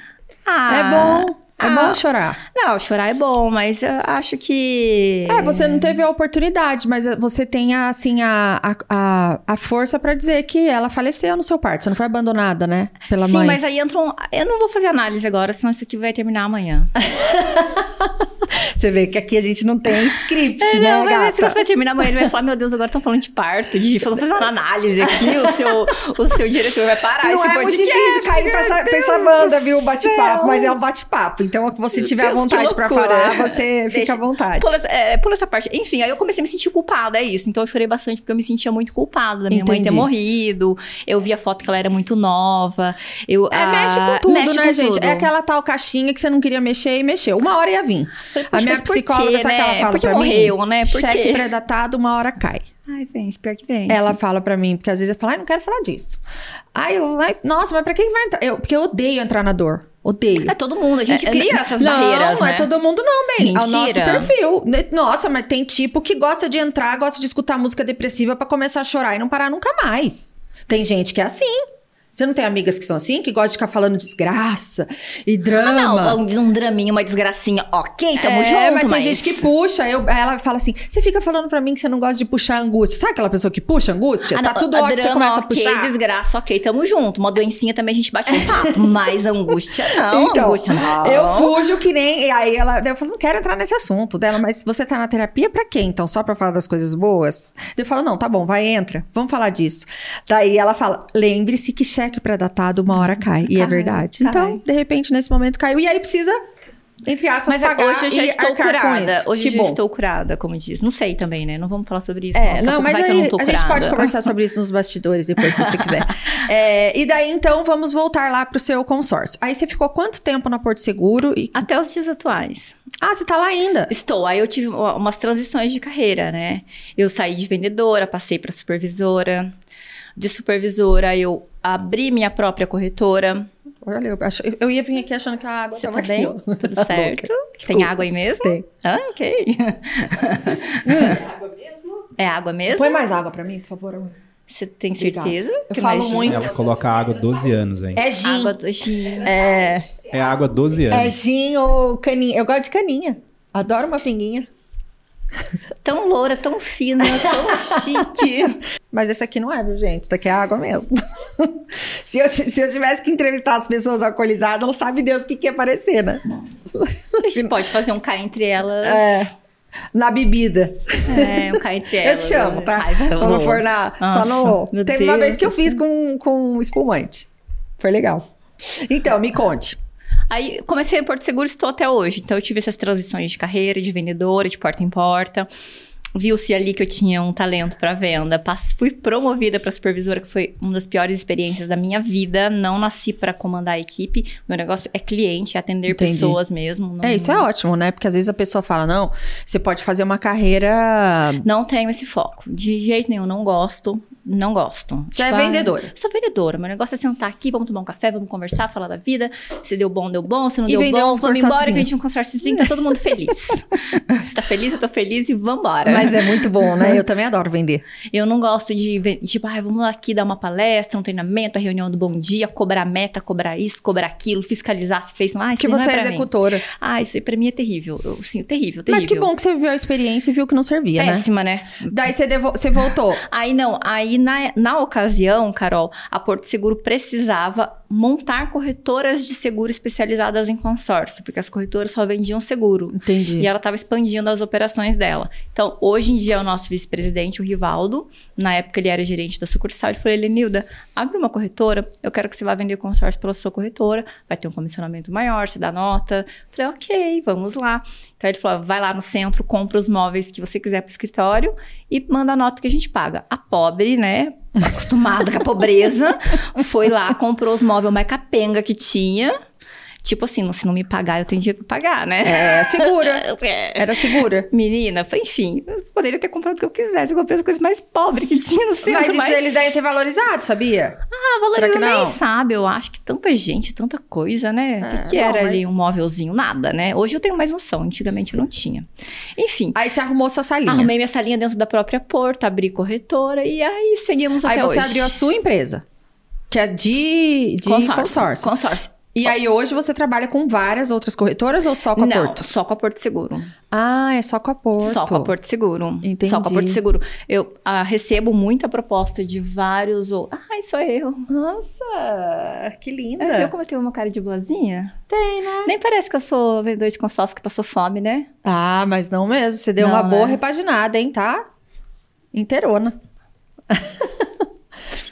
Ah, é bom. É ah. bom chorar. Não, chorar é bom, mas eu acho que... É, você não teve a oportunidade, mas você tem, a, assim, a, a, a, força pra dizer que ela faleceu no seu parto. Você não foi abandonada, né? Pela Sim, mãe. mas aí entra um... Eu não vou fazer análise agora, senão isso aqui vai terminar amanhã. Você vê que aqui a gente não tem script, É, né, não, vai, se gata? você vai terminar amanhã, ele vai falar, meu Deus, agora estão falando de parto, de falando fazendo análise aqui, o seu, o seu diretor vai parar Não esse é muito podcast. difícil cair pra essa, pra essa banda, viu? O bate-papo. Mas é um bate-papo. Então, se você tiver Deus, vontade pra falar, você fica Deixa- à vontade. Pula, essa- é, pula essa parte. Enfim, aí eu comecei a me sentir culpada, é isso. Então eu chorei bastante porque eu me sentia muito culpada da minha mãe ter Entendi. morrido. Eu vi a foto que ela era muito nova. Eu, É, ah, mexe com tudo, mexe né, com gente? tudo. É aquela tal caixinha que você não queria mexer e mexeu. Uma hora ia vir. Falei, A "Poxa, minha psicóloga, quê, sabe o que ela né? fala Porque pra morreu, mim? né? Por Cheque quê? pré-datado, uma hora cai. Ai, vem, pior que vem. Ela fala pra mim, porque às vezes eu falo, ai, não quero falar disso. Ai, eu, ai, nossa, mas pra que que vai entrar? Eu, porque eu odeio entrar na dor. Odeio. É todo mundo, a gente É, cria é, essas não, barreiras, Não, né? é todo mundo não, bem. É o nosso perfil. Ne- Nossa, mas tem tipo que gosta de entrar, gosta de escutar música depressiva pra começar a chorar e não parar nunca mais. Tem gente que é assim. Você não tem amigas que são assim, que gostam de ficar falando desgraça e Ah, drama? não, um, um draminha, uma desgracinha. Ok, tamo é, junto, mas mas... tem gente que puxa. Eu, ela fala assim: você fica falando pra mim que você não gosta de puxar angústia. Sabe aquela pessoa que puxa angústia? Ah, tá não, tudo ótimo, você começa ok, a puxar. desgraça, ok, tamo junto. Uma doencinha também a gente bate um papo. Mas angústia não, Então, angústia não. Eu fujo que nem. E aí ela. Eu falo, não quero entrar nesse assunto dela, mas você tá na terapia pra quê? Então, só pra falar das coisas boas? Eu falo, não, tá bom, vai, entra. Vamos falar disso. Daí ela fala: lembre-se que cheque cheque pré-datado, uma hora cai. E é verdade. cai. Então, de repente, nesse momento caiu. E aí precisa, entre aspas, Mas é, pagar hoje eu já estou curada. Hoje que eu já bom. estou curada, como diz. Não sei também, né? Não vamos falar sobre isso. É, não, mas que aí não a gente pode curada. conversar sobre isso nos bastidores depois, se você quiser. É, e daí, então, vamos voltar lá pro seu consórcio. Aí você ficou quanto tempo na Porto Seguro? E... Até os dias atuais. Ah, você tá lá ainda? Estou. Aí eu tive uma- umas transições de carreira, né? Eu saí de vendedora, passei para supervisora. De supervisora, eu abri minha própria corretora. Olha, eu, ach- eu ia vir aqui achando que a água Você tava tá bem? aqui. Tudo Tá certo? Tem água aí mesmo? Tem. Ah, ok. É água mesmo? Põe mais água pra mim, por favor. amor. Você tem Obrigada. certeza? Eu que falo é muito. Ela coloca água 12 anos, hein? É gin. Água do gin. É, É água 12 é anos. gin ou caninha. Eu gosto de caninha. Adoro uma pinguinha. Tão loura, tão fina, tão chique. Mas esse aqui não é, viu, gente? Isso daqui é água mesmo. se, eu, se eu tivesse que entrevistar as pessoas alcoolizadas, não sabe Deus o que, que ia aparecer, né? A gente pode fazer um cá entre elas. É. Na bebida. É, um cá entre Eu elas. te chamo, tá? Ai, Vamos for na. Só Nossa, no. meu Teve uma Deus vez que eu fiz com, com espumante. Foi legal. Então, me conte. Aí comecei em Porto Seguro e estou até hoje. Então eu tive essas transições de carreira, de vendedora, de porta em porta. Viu-se ali que eu tinha um talento para venda. Pass- Fui promovida para supervisora, que foi uma das piores experiências da minha vida. Não nasci para comandar a equipe. Meu negócio é cliente, é atender Entendi. pessoas mesmo. Não, É, isso é ótimo, né? Porque às vezes a pessoa fala, não, você pode fazer uma carreira. Não tenho esse foco. De jeito nenhum, não gosto. Não gosto. Você é Tipo, ah, vendedora. Sou vendedora. Meu negócio é sentar aqui, vamos tomar um café, vamos conversar, falar da vida. Se deu bom, deu bom. Se não E deu bom, um vamos embora, que a gente um consórciozinho, tá todo mundo feliz. Você tá feliz, eu tô feliz e vambora. Mas é muito bom, né? Eu também adoro vender. Eu não gosto de, tipo, ai, vamos aqui dar uma palestra, um treinamento, a reunião do bom dia, cobrar meta, cobrar isso, cobrar aquilo, fiscalizar se fez. Ah, isso aí não você é mim. executora. Ah, isso aí pra mim é terrível. Eu, sim, terrível, terrível. Mas que bom que você viveu a experiência e viu que não servia, né? Péssima, né? Daí você, devo- você voltou. Aí não, aí na, na ocasião, Carol, a Porto Seguro precisava montar corretoras de seguro especializadas em consórcio, porque as corretoras só vendiam seguro. Entendi. E ela estava expandindo as operações dela. Então, hoje em dia, é o nosso vice-presidente, o Rivaldo, na época ele era gerente da sucursal, ele falou, Elenilda, abre uma corretora, eu quero que você vá vender consórcio pela sua corretora, vai ter um comissionamento maior, você dá nota. Eu falei, ok, vamos lá. Então, ele falou, vai lá no centro, compra os móveis que você quiser para o escritório e manda a nota que a gente paga. A pobre, né, acostumada com a pobreza, foi lá, comprou os móveis mais capenga que tinha. Tipo assim, se não me pagar, eu tenho dinheiro pra pagar, né? É, segura. É. Era segura. Menina, foi, enfim, eu poderia ter comprado o que eu quisesse. Eu comprei as coisas mais pobres que tinha no centro. Mas isso eles devem ter valorizado, sabia? Ah, valoriza Será que nem sabe. Eu acho que tanta gente, tanta coisa, né? O É, que, que era mas- ali um móvelzinho? Nada, né? Hoje eu tenho mais noção. Antigamente eu não tinha. Enfim. Aí você arrumou sua salinha. Arrumei minha salinha dentro da própria porta, abri corretora e aí seguimos Aí até você hoje. abriu a sua empresa. Que é de, de consórcio. Consórcio. E aí hoje você trabalha com várias outras corretoras ou só com a não, Porto? só com a Porto Seguro. Ah, é só com a Porto. Só com a Porto Seguro. Entendi. Só com a Porto Seguro. Eu ah, recebo muita proposta de vários. ou- Ai, sou eu. Nossa, que linda. É, viu como eu tenho uma cara de boazinha? Tem, né? Nem parece que eu sou vendedor de consórcio que passou fome, né? Ah, mas não mesmo. Você deu Não, uma boa né? repaginada, hein, tá? Inteirona.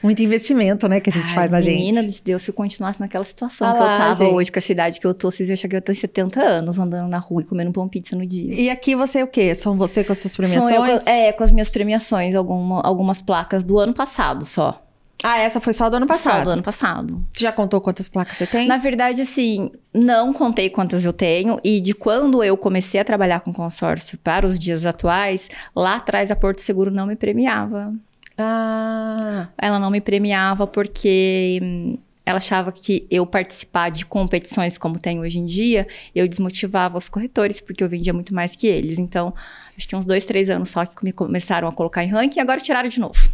Muito investimento, né, que a gente Ai, faz na menina gente. de Deus, se eu continuasse naquela situação Ah que eu tava gente. hoje, com a cidade que eu tô, vocês iam achar que eu tenho 70 anos andando na rua e comendo pão pizza no dia. E aqui você o quê? São você com as suas São eu premiações? com- é, com as minhas premiações, alguma- algumas placas do ano passado só. Ah, essa foi só do ano passado. Só do ano passado. Você já contou quantas placas você tem? Na verdade, assim, não contei quantas eu tenho. E de quando eu comecei a trabalhar com consórcio para os dias atuais, lá atrás a Porto Seguro não me premiava. Ah, Ela não me premiava porque hum, ela achava que eu participar de competições como tem hoje em dia, eu desmotivava os corretores, porque eu vendia muito mais que eles. Então, acho que uns dois, três anos só que me começaram a colocar em ranking e agora tiraram de novo.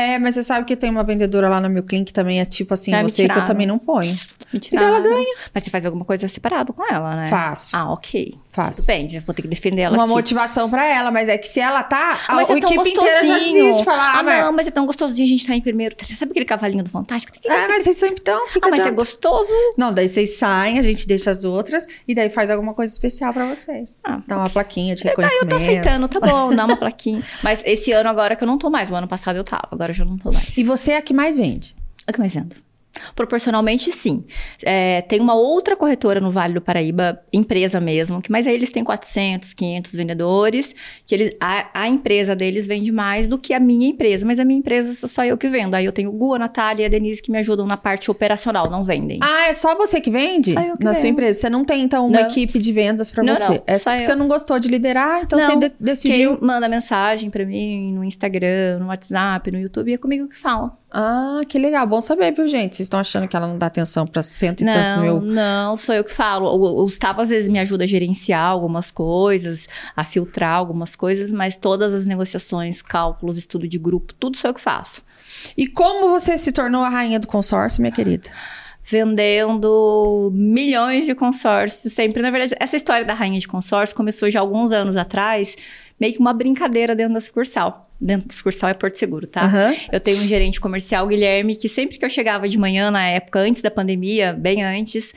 É, mas você sabe que tem uma vendedora lá na meu cliente que também é tipo assim, Ah, me você que eu também não ponho. E dela tiraram. Mas você faz alguma coisa separado com ela, né? Faço. Ah, ok. Faço. Tudo bem, já vou ter que defender ela Uma aqui. motivação pra ela, mas é que se ela tá, a, Mas a é tão equipe inteira já gostosinho. desiste. Falar, Ah, ah, mas... não, mas é tão gostosinho a gente tá em primeiro. Sabe aquele cavalinho do Fantástico? É, mas vocês sempre estão, fica Ah, mas é gostoso. Não, daí vocês saem, a gente deixa as outras e daí faz alguma coisa especial pra vocês. Ah, Dá uma plaquinha de Ah, eu reconhecimento. tô aceitando, tá bom, dá uma plaquinha. Mas esse ano agora que eu não tô mais. O ano passado eu tava, agora eu já não tô mais. E você é a que mais vende. O que mais vendo? Proporcionalmente, sim. É, tem uma outra corretora no Vale do Paraíba, empresa mesmo, que, mas aí eles têm 400, 500 vendedores, que eles, a, a, empresa deles vende mais do que a minha empresa, mas a minha empresa sou só eu que vendo. Aí eu tenho o Gu, a Natália e a Denise que me ajudam na parte operacional, não vendem. Ah, é só você que vende? Só eu que na vendo. sua empresa? Você não tem, então, uma Não. equipe de vendas pra Não, você? não, é só porque eu. você não gostou de liderar, então Não, você de- decidiu... Quem manda mensagem pra mim no Instagram, no WhatsApp, no YouTube, é comigo que fala. Ah, que legal. Bom saber, viu, gente? Vocês estão achando que ela não dá atenção pra cento e tantos Não, mil... não, sou eu que falo. O o Gustavo às vezes me ajuda a gerenciar algumas coisas, a filtrar algumas coisas, mas todas as negociações, cálculos, estudo de grupo, tudo sou eu que faço. E como você se tornou a rainha do consórcio, minha querida? Vendendo milhões de consórcios, sempre. Na verdade, essa história da rainha de consórcio começou já alguns anos atrás, meio que uma brincadeira dentro da sucursal. Dentro da sucursal é Porto Seguro, tá? Aham. Eu tenho um gerente comercial, Guilherme, que sempre que eu chegava de manhã, na época, antes da pandemia, bem antes,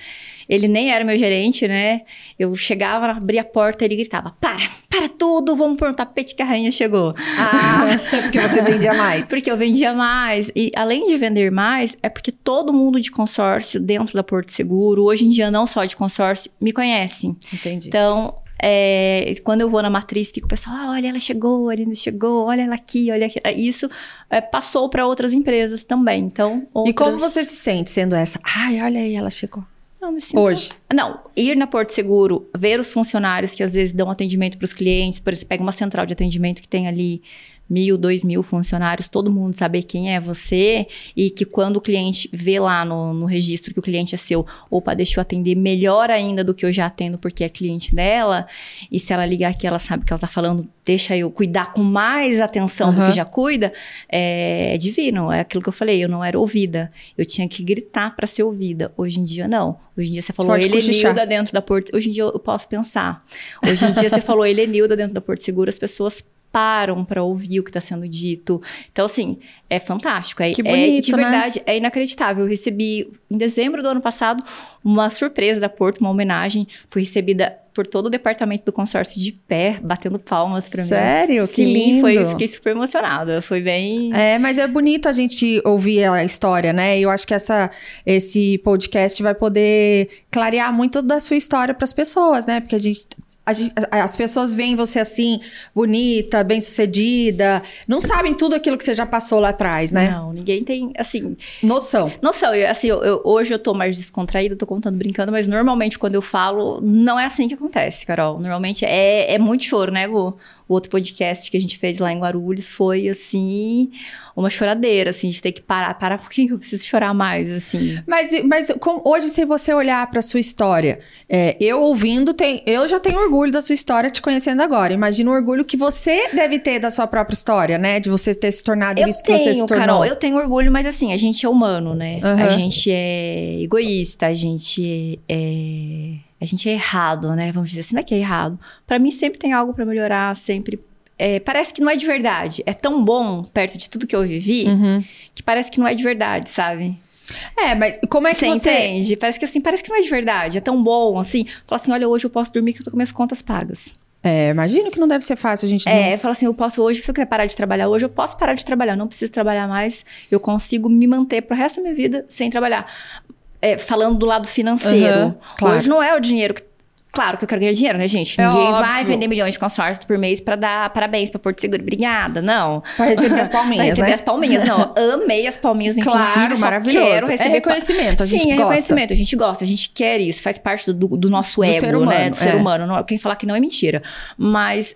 ele nem era meu gerente, né? Eu chegava, abria a porta, ele gritava: Para, para tudo, vamos pôr um tapete que a rainha chegou. Ah, porque você vendia mais. Porque eu vendia mais. E além de vender mais, é porque todo mundo de consórcio dentro da Porto Seguro, hoje em dia não só de consórcio, me conhece. Entendi. Então, é, quando eu vou na matriz, fica o pessoal, ah, olha, ela chegou, a Aline chegou, olha ela aqui, olha aqui. Isso é, passou para outras empresas também. Então, E outras... como você se sente sendo essa? Ai, olha aí, ela chegou. Não, sinto- Hoje. Não, ir na Porto Seguro, ver os funcionários que às vezes dão atendimento para os clientes, por exemplo, pega uma central de atendimento que tem ali mil, dois mil funcionários, todo mundo saber quem é você e que quando o cliente vê lá no, no registro que o cliente é seu, opa, deixa eu atender melhor ainda do que eu já atendo porque é cliente dela, e se ela ligar aqui, ela sabe que ela tá falando, deixa eu cuidar com mais atenção do Aham. que já cuida, é, é divino, é aquilo que eu falei, eu não era ouvida, eu tinha que gritar para ser ouvida, hoje em dia não, hoje em dia você falou cochichar. Helenilda dentro da Porto, hoje em dia eu posso pensar, hoje em dia você falou Helenilda dentro da Porto Seguro, as pessoas param para ouvir o que está sendo dito. Então, assim, é fantástico. É, Que é- bonito, de né? verdade, é inacreditável. Eu recebi, em dezembro do ano passado, uma surpresa da Porto, uma homenagem. Fui recebida por todo o departamento do consórcio de pé, batendo palmas para mim. Sério? Que Sim, lindo. Foi, fiquei super emocionada. Foi bem... É, mas é bonito a gente ouvir a história, né? E eu acho que essa, esse podcast vai poder clarear muito da sua história para as pessoas, né? Porque a gente, a gente- as pessoas veem você assim, bonita, bem-sucedida, não sabem tudo aquilo que você já passou lá atrás, né? Não, ninguém tem, assim... Noção. Noção, eu, assim, eu- eu- hoje eu tô mais descontraída, tô contando brincando, mas normalmente quando eu falo, não é assim que acontece, Carol. Normalmente é, é muito choro, né, Gu? O outro podcast que a gente fez lá em Guarulhos foi, assim, uma choradeira, assim, de ter que parar, parar, por que eu preciso chorar mais, assim? Mas, mas com- hoje, se você olhar para sua história, é, eu ouvindo, tem, eu já tenho orgulho da sua história te conhecendo agora. Imagina o orgulho que você deve ter da sua própria história, né? De você ter se tornado Eu isso que você se tenho, tornou. Carol, eu tenho orgulho, mas assim, a gente é humano, né? Aham. A gente é egoísta, a gente é. A gente é errado, né? Vamos dizer assim, não é que é errado. Pra mim sempre tem algo pra melhorar, sempre. é, parece que não é de verdade. É tão bom perto de tudo que eu vivi Uhum. que parece que não é de verdade, sabe? É, mas como é que Você você. entende? Parece que assim, parece que não é de verdade. É tão bom, assim. Fala assim, olha, hoje eu posso dormir que eu tô com minhas contas pagas. É, imagino que não deve ser fácil a gente. É, fala assim, eu posso hoje, se eu quiser parar de trabalhar hoje, eu posso parar de trabalhar, não preciso trabalhar mais, eu consigo me manter pro resto da minha vida sem trabalhar. É, falando do lado financeiro. Aham, claro. Hoje não é o dinheiro que. Claro que eu quero ganhar dinheiro, né, gente? É Ninguém óbvio. vai vender milhões de consórcios por mês pra dar parabéns pra Porto Seguro. Obrigada, não. Pra receber as palminhas, Pra receber né? as palminhas, não. Amei as palminhas, inclusive. Claro, maravilhoso. Quero É receber reconhecimento, a gente Sim, é gosta. reconhecimento, a gente gosta, a gente quer isso, faz parte do, do nosso Do ego, ser né? humano, Do ser é. humano. Não- quem falar que não é mentira. Mas,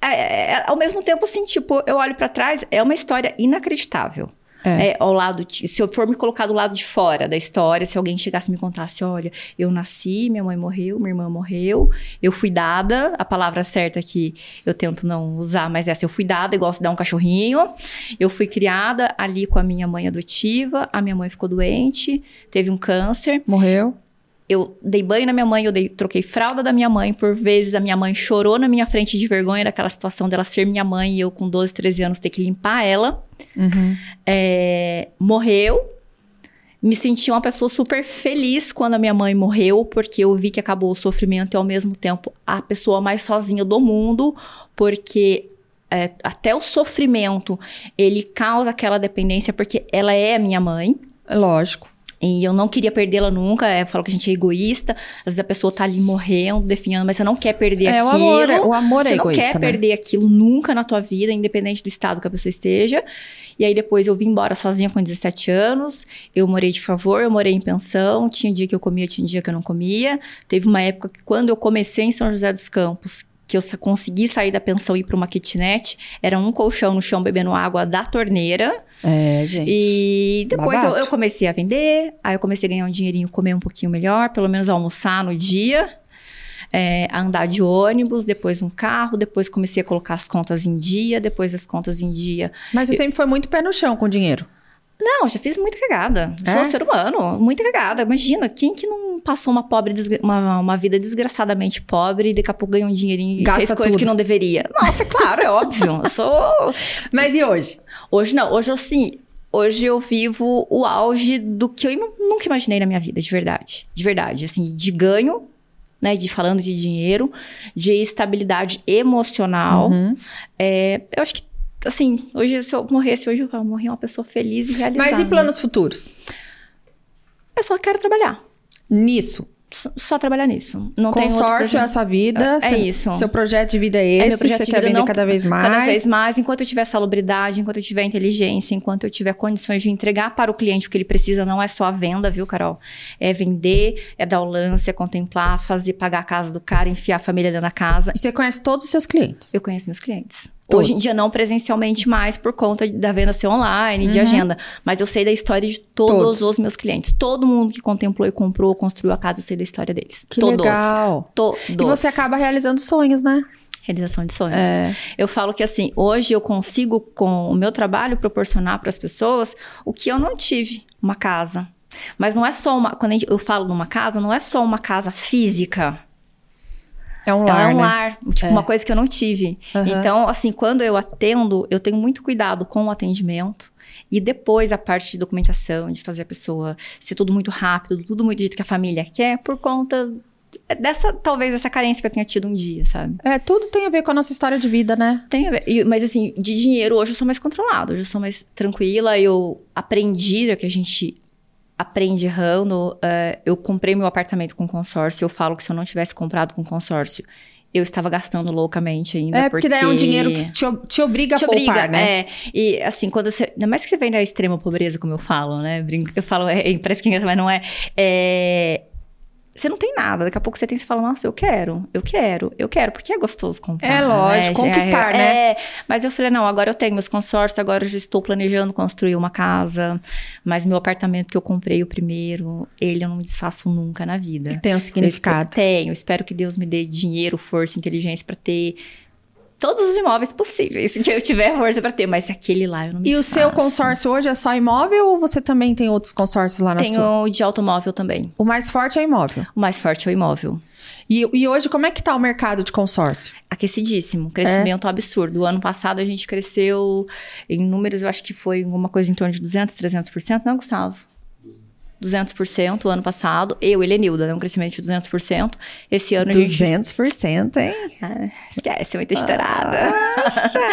é, é, ao mesmo tempo, assim, tipo, eu olho pra trás, é uma história inacreditável. É. É, ao lado de- se eu for me colocar do lado de fora da história, se alguém chegasse e me contasse, olha, eu nasci, minha mãe morreu, minha irmã morreu, eu fui dada, a palavra certa que eu tento não usar, mas essa, eu fui dada, eu gosto de dar um cachorrinho, eu fui criada ali com a minha mãe adotiva, a minha mãe ficou doente, teve um câncer, Morreu. Eu dei banho na minha mãe, eu dei, troquei fralda da minha mãe. Por vezes a minha mãe chorou na minha frente de vergonha daquela situação dela ser minha mãe e eu, com 12, 13 anos, ter que limpar ela. Uhum. É, morreu. Me senti uma pessoa super feliz quando a minha mãe morreu, porque eu vi que acabou o sofrimento e ao mesmo tempo a pessoa mais sozinha do mundo, porque é, até o sofrimento ele causa aquela dependência, porque ela é a minha mãe. Lógico. E eu não queria perdê-la nunca. É, eu falo que a gente é egoísta. Às vezes a pessoa tá ali morrendo, definhando, mas você não quer perder É, o aquilo. amor é- o amor é você não egoísta, quer né? perder aquilo nunca na tua vida, independente do estado que a pessoa esteja. E aí depois eu vim embora sozinha com 17 anos. Eu morei de favor, eu morei em pensão. Tinha dia que eu comia, tinha dia que eu não comia. Teve uma época que quando eu comecei em São José dos Campos, que eu consegui sair da pensão e ir para uma kitnet, era um colchão no chão bebendo água da torneira. É, gente. E depois eu, eu comecei a vender, aí eu comecei a ganhar um dinheirinho, comer um pouquinho melhor, pelo menos almoçar no dia, é, a andar de ônibus, depois um carro, depois comecei a colocar as contas em dia, depois as contas em dia. Mas você sempre foi muito pé no chão com dinheiro. Não, já fiz muita cagada. É? Sou ser humano, muita cagada. Imagina, quem que não passou uma pobre, uma, uma vida desgraçadamente pobre e daqui a pouco ganhou um dinheirinho e Gasta fez coisas tudo. que não deveria? Nossa, claro, é óbvio. Eu sou Mas e hoje? Hoje não, hoje eu sim. Hoje eu vivo o auge do que eu nunca imaginei na minha vida, de verdade. De verdade, assim, de ganho, né? De falando de dinheiro, de estabilidade emocional. Uhum. É, eu acho que, assim, hoje, se eu morresse hoje, eu morri uma pessoa feliz e realizada. Mas e planos futuros? Eu só quero trabalhar. Nisso. Só, só trabalhar nisso. Não Consórcio é a sua vida. É seu- isso. Seu projeto de vida é É, esse. projeto você quer vender não- cada vez mais. Cada vez mais, enquanto eu tiver salubridade, enquanto eu tiver inteligência, enquanto eu tiver condições de entregar para o cliente o que ele precisa, não é só a venda, viu, Carol? É vender, é dar o lance, é contemplar, fazer pagar a casa do cara, enfiar a família dentro da casa. E você conhece todos os seus clientes. Eu conheço meus clientes. Todos. Hoje em dia, não presencialmente mais, por conta da venda ser online, de Uhum. agenda. Mas eu sei da história de todos, Todos. os meus clientes. Todo mundo que contemplou e comprou, construiu a casa, eu sei da história deles. Que todos. legal. Todos. E você acaba realizando sonhos, né? Realização de sonhos. É. Eu falo que assim, hoje eu consigo, com o meu trabalho, proporcionar para as pessoas o que eu não tive, uma casa. Mas não é só uma. Quando eu falo numa casa, não é só uma casa física. É um lar, é um né? lar. Tipo, É. uma coisa que eu não tive. Aham. Então, assim, quando eu atendo, eu tenho muito cuidado com o atendimento. E depois a parte de documentação, de fazer a pessoa ser tudo muito rápido, tudo muito do jeito que a família quer, por conta dessa, talvez, essa carência que eu tenha tido um dia, sabe? É, tudo tem a ver com a nossa história de vida, né? Tem a ver. E- mas assim, de dinheiro hoje eu sou mais controlada, hoje eu sou mais tranquila. Eu aprendi que a gente aprende errando. é, eu comprei meu apartamento com consórcio. Eu falo que se eu não tivesse comprado com consórcio, eu estava gastando loucamente ainda. É, porque daí é um dinheiro que te, te obriga te a poupar, obriga, né? é. E assim, quando você. Ainda mais que você vem da extrema pobreza, como eu falo, né? Brinco- Eu falo, é, parece que é engraçado, mas não é. É, Você não tem nada, daqui a pouco você tem, você fala, nossa, eu quero, eu quero, eu quero, porque é gostoso comprar. É lógico, né? conquistar, é, né? É, mas eu falei, não, agora eu tenho meus consórcios, agora eu já estou planejando construir uma casa, mas meu apartamento que eu comprei o primeiro, ele eu não me desfaço nunca na vida. Tem um significado. Eu espero, tenho, espero que Deus me dê dinheiro, força, inteligência pra ter todos os imóveis possíveis que eu tiver força pra ter, mas aquele lá eu não me E o seu desfaço. consórcio hoje é só imóvel ou você também tem outros consórcios lá na Tenho sua? o de automóvel também. O mais forte é imóvel. O mais forte é o imóvel. E, e hoje, como é que tá o mercado de consórcio? Aquecidíssimo, crescimento absurdo. O ano passado a gente cresceu em números, eu acho que foi alguma coisa em torno de 200, 300%, não, Gustavo? 200% o ano passado. Eu, Helenilda, né? um crescimento de 200%. Esse ano a gente 200%, hein? Ah, esquece, muito estourada.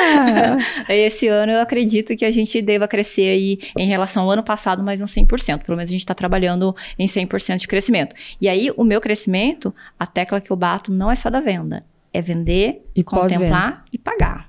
Esse ano eu acredito que a gente deva crescer aí em relação ao ano passado mais uns 100%. Pelo menos a gente está trabalhando em 100% de crescimento. E aí, o meu crescimento, a tecla que eu bato não é só da venda. É vender, E contemplar e pagar.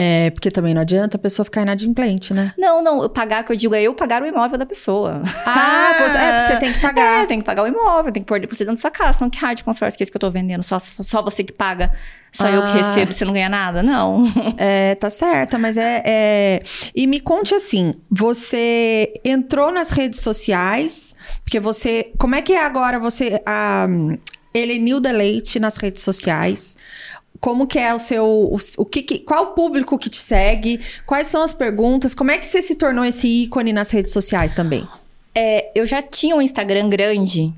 É, porque também não adianta a pessoa ficar inadimplente, né? Não, não, pagar, que eu digo, é eu pagar o imóvel da pessoa. Ah, você, é, porque você tem que É, pagar. tem que pagar o imóvel, tem que pôr você dentro da sua casa. Não que rádio consórcio que é isso que eu tô vendendo, só, só você que paga, só eu que Ah. recebo, você não ganha nada. Não. É, tá certa, mas é, é- E me conte assim: você entrou nas redes sociais, porque você. Como é que é agora você. A Helenilda Leite nas redes sociais? Como que é o seu. O, o que, que- qual o público que te segue? Quais são as perguntas? Como é que você se tornou esse ícone nas redes sociais também? É, eu já tinha um Instagram grande.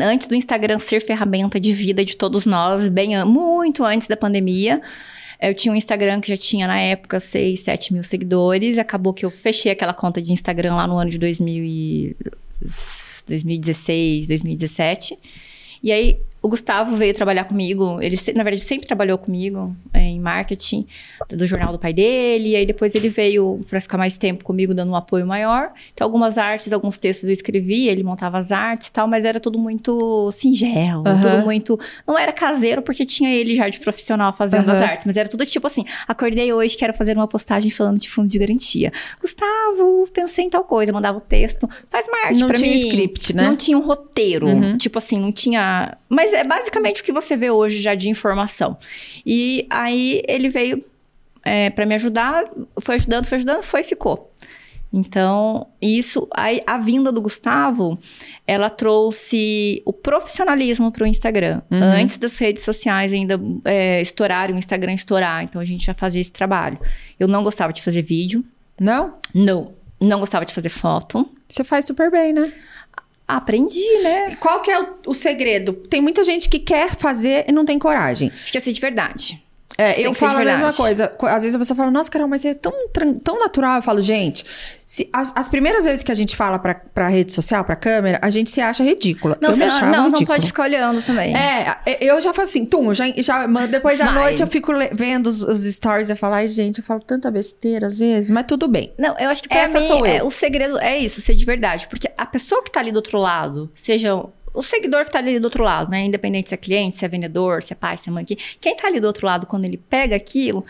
Antes do Instagram ser ferramenta de vida de todos nós, bem muito antes da pandemia. Eu tinha um Instagram que já tinha, na época, 6, 7 mil seguidores. Acabou que eu fechei aquela conta de Instagram lá no ano de 2000 e- 2016, 2017. E aí, o Gustavo veio trabalhar comigo. Ele, na verdade, sempre trabalhou comigo é, em marketing do jornal do pai dele. E aí depois ele veio para ficar mais tempo comigo, dando um apoio maior. Então, algumas artes, alguns textos eu escrevi, ele montava as artes e tal, mas era tudo muito singelo, Aham. tudo muito. Não era caseiro, porque tinha ele já de profissional fazendo as Aham. artes, mas era tudo tipo assim: acordei hoje, quero fazer uma postagem falando de fundo de garantia. Gustavo, pensei em tal coisa, mandava o texto, faz uma arte Não pra tinha mim. script, né? Não tinha um roteiro. Uhum. Tipo assim, não tinha. Mas é basicamente o que você vê hoje já de informação. E aí ele veio é, para me ajudar, foi ajudando, foi ajudando, foi e ficou. Então, isso, aí, a vinda do Gustavo, ela trouxe o profissionalismo para o Instagram. Uhum. Antes das redes sociais ainda é, estourarem, o Instagram estourar. Então, a gente já fazia esse trabalho. Eu não gostava de fazer vídeo. Não? Não. Não gostava de fazer foto. Você faz super bem, né? Aprendi, né? Qual que é o, o segredo? Tem muita gente que quer fazer e não tem coragem. Acho que de verdade. É, eu falo a mesma coisa. Co- Às vezes a pessoa fala, nossa, Carol, mas é tão, tão natural. Eu falo, gente, se, as, as primeiras vezes que a gente fala pra, pra rede social, pra câmera, a gente se acha ridícula. Não, eu me não, não, não pode ficar olhando também. É, eu já faço assim, tum, já, já depois da noite eu fico vendo os, os stories e falo, ai, gente, eu falo tanta besteira às vezes, mas tudo bem. Não, eu acho que pra Essa mim, sou eu. é, o segredo é isso, ser de verdade. Porque a pessoa que tá ali do outro lado, seja o seguidor que tá ali do outro lado, né? Independente se é cliente, se é vendedor, se é pai, se é mãe. que- Quem tá ali do outro lado, quando ele pega aquilo,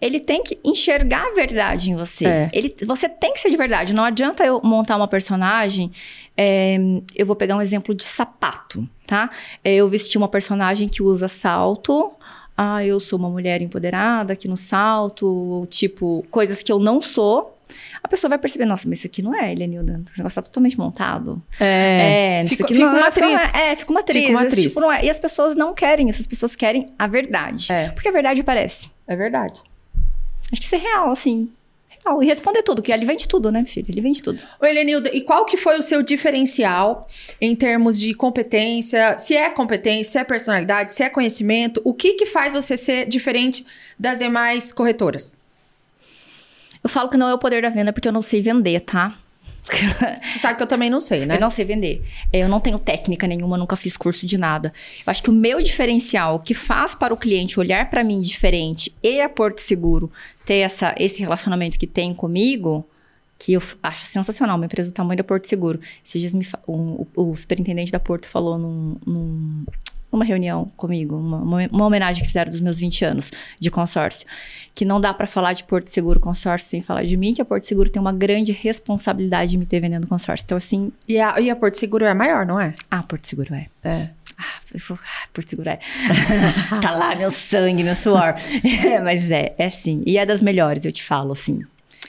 ele tem que enxergar a verdade em você. É. Ele, você tem que ser de verdade. Não adianta eu montar uma personagem. é, eu vou pegar um exemplo de sapato, tá? É, Eu vesti uma personagem que usa salto. Ah, eu sou uma mulher empoderada aqui no salto, tipo, coisas que eu não sou. A pessoa vai perceber, nossa, mas isso aqui não é Elianilda. Esse negócio tá totalmente montado. É, isso fica, aqui fica uma é- atriz. É, fica uma atriz. Fica uma atriz. tipo é. E as pessoas não querem isso, as pessoas querem a verdade. É. Porque a verdade aparece. É verdade. Acho que isso é real, assim. Real. E responder tudo, que ele vende tudo, né, filho? Ele vende tudo. Oi, Lenilda, e qual que foi o seu diferencial em termos de competência? Se é competência, se é personalidade, se é conhecimento, o que que faz você ser diferente das demais corretoras? Eu falo que não é o poder da venda porque eu não sei vender, tá? Você sabe que eu também não sei, né? Eu não sei vender. É, Eu não tenho técnica nenhuma, nunca fiz curso de nada. Eu acho que o meu diferencial, o que faz para o cliente olhar para mim diferente e a Porto Seguro ter essa, esse relacionamento que tem comigo, que eu acho sensacional, uma empresa do tamanho da Porto Seguro. Esses dias me o, o superintendente da Porto falou num, num- numa reunião comigo, uma, uma, homenagem que fizeram dos meus 20 anos de consórcio, que não dá para falar de Porto Seguro consórcio sem falar de mim, que a Porto Seguro tem uma grande responsabilidade de me ter vendendo consórcio. Então, assim, E a, e a Porto Seguro é maior, não é? ah, Porto Seguro é. É. Ah, vou- ah, Porto Seguro é. tá lá meu sangue, meu suor. Mas é, é sim. E é das melhores, eu te falo, assim.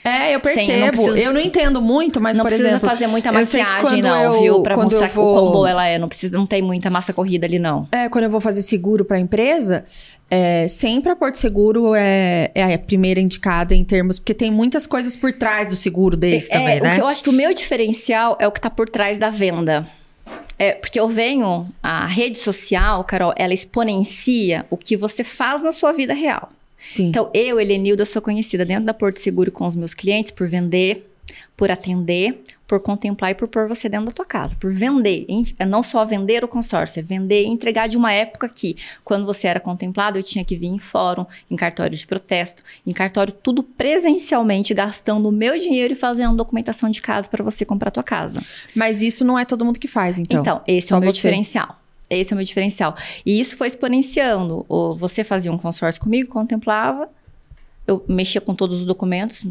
É, eu Sim, eu não percebo. eu, preciso- não entendo muito, mas, não por precisa exemplo... fazer muita maquiagem, não, eu- viu? Pra mostrar vou- o quão boa ela é. Não, precisa, não tem muita massa corrida ali, não. É, quando eu vou fazer seguro para empresa, é, sempre a Porto Seguro é, é a primeira indicada em termos... Porque tem muitas coisas por trás do seguro deles É, também, o né? que eu acho que o meu diferencial é o que tá por trás da venda. É, porque eu venho, a rede social, Carol, ela exponencia o que você faz na sua vida real. Sim. Então, eu, Helenilda, sou conhecida dentro da Porto Seguro com os meus clientes por vender, por atender, por contemplar e por pôr você dentro da tua casa, por vender. É não só vender o consórcio, é vender e entregar de uma época que, quando você era contemplado, eu tinha que vir em fórum, em cartório de protesto, em cartório, tudo presencialmente, gastando o meu dinheiro e fazendo documentação de casa para você comprar a tua casa. Mas isso não é todo mundo que faz, então. Então, esse só é o meu você. diferencial. Esse é o meu diferencial. E isso foi exponenciando. O- Você fazia um consórcio comigo, contemplava, eu mexia com todos os documentos,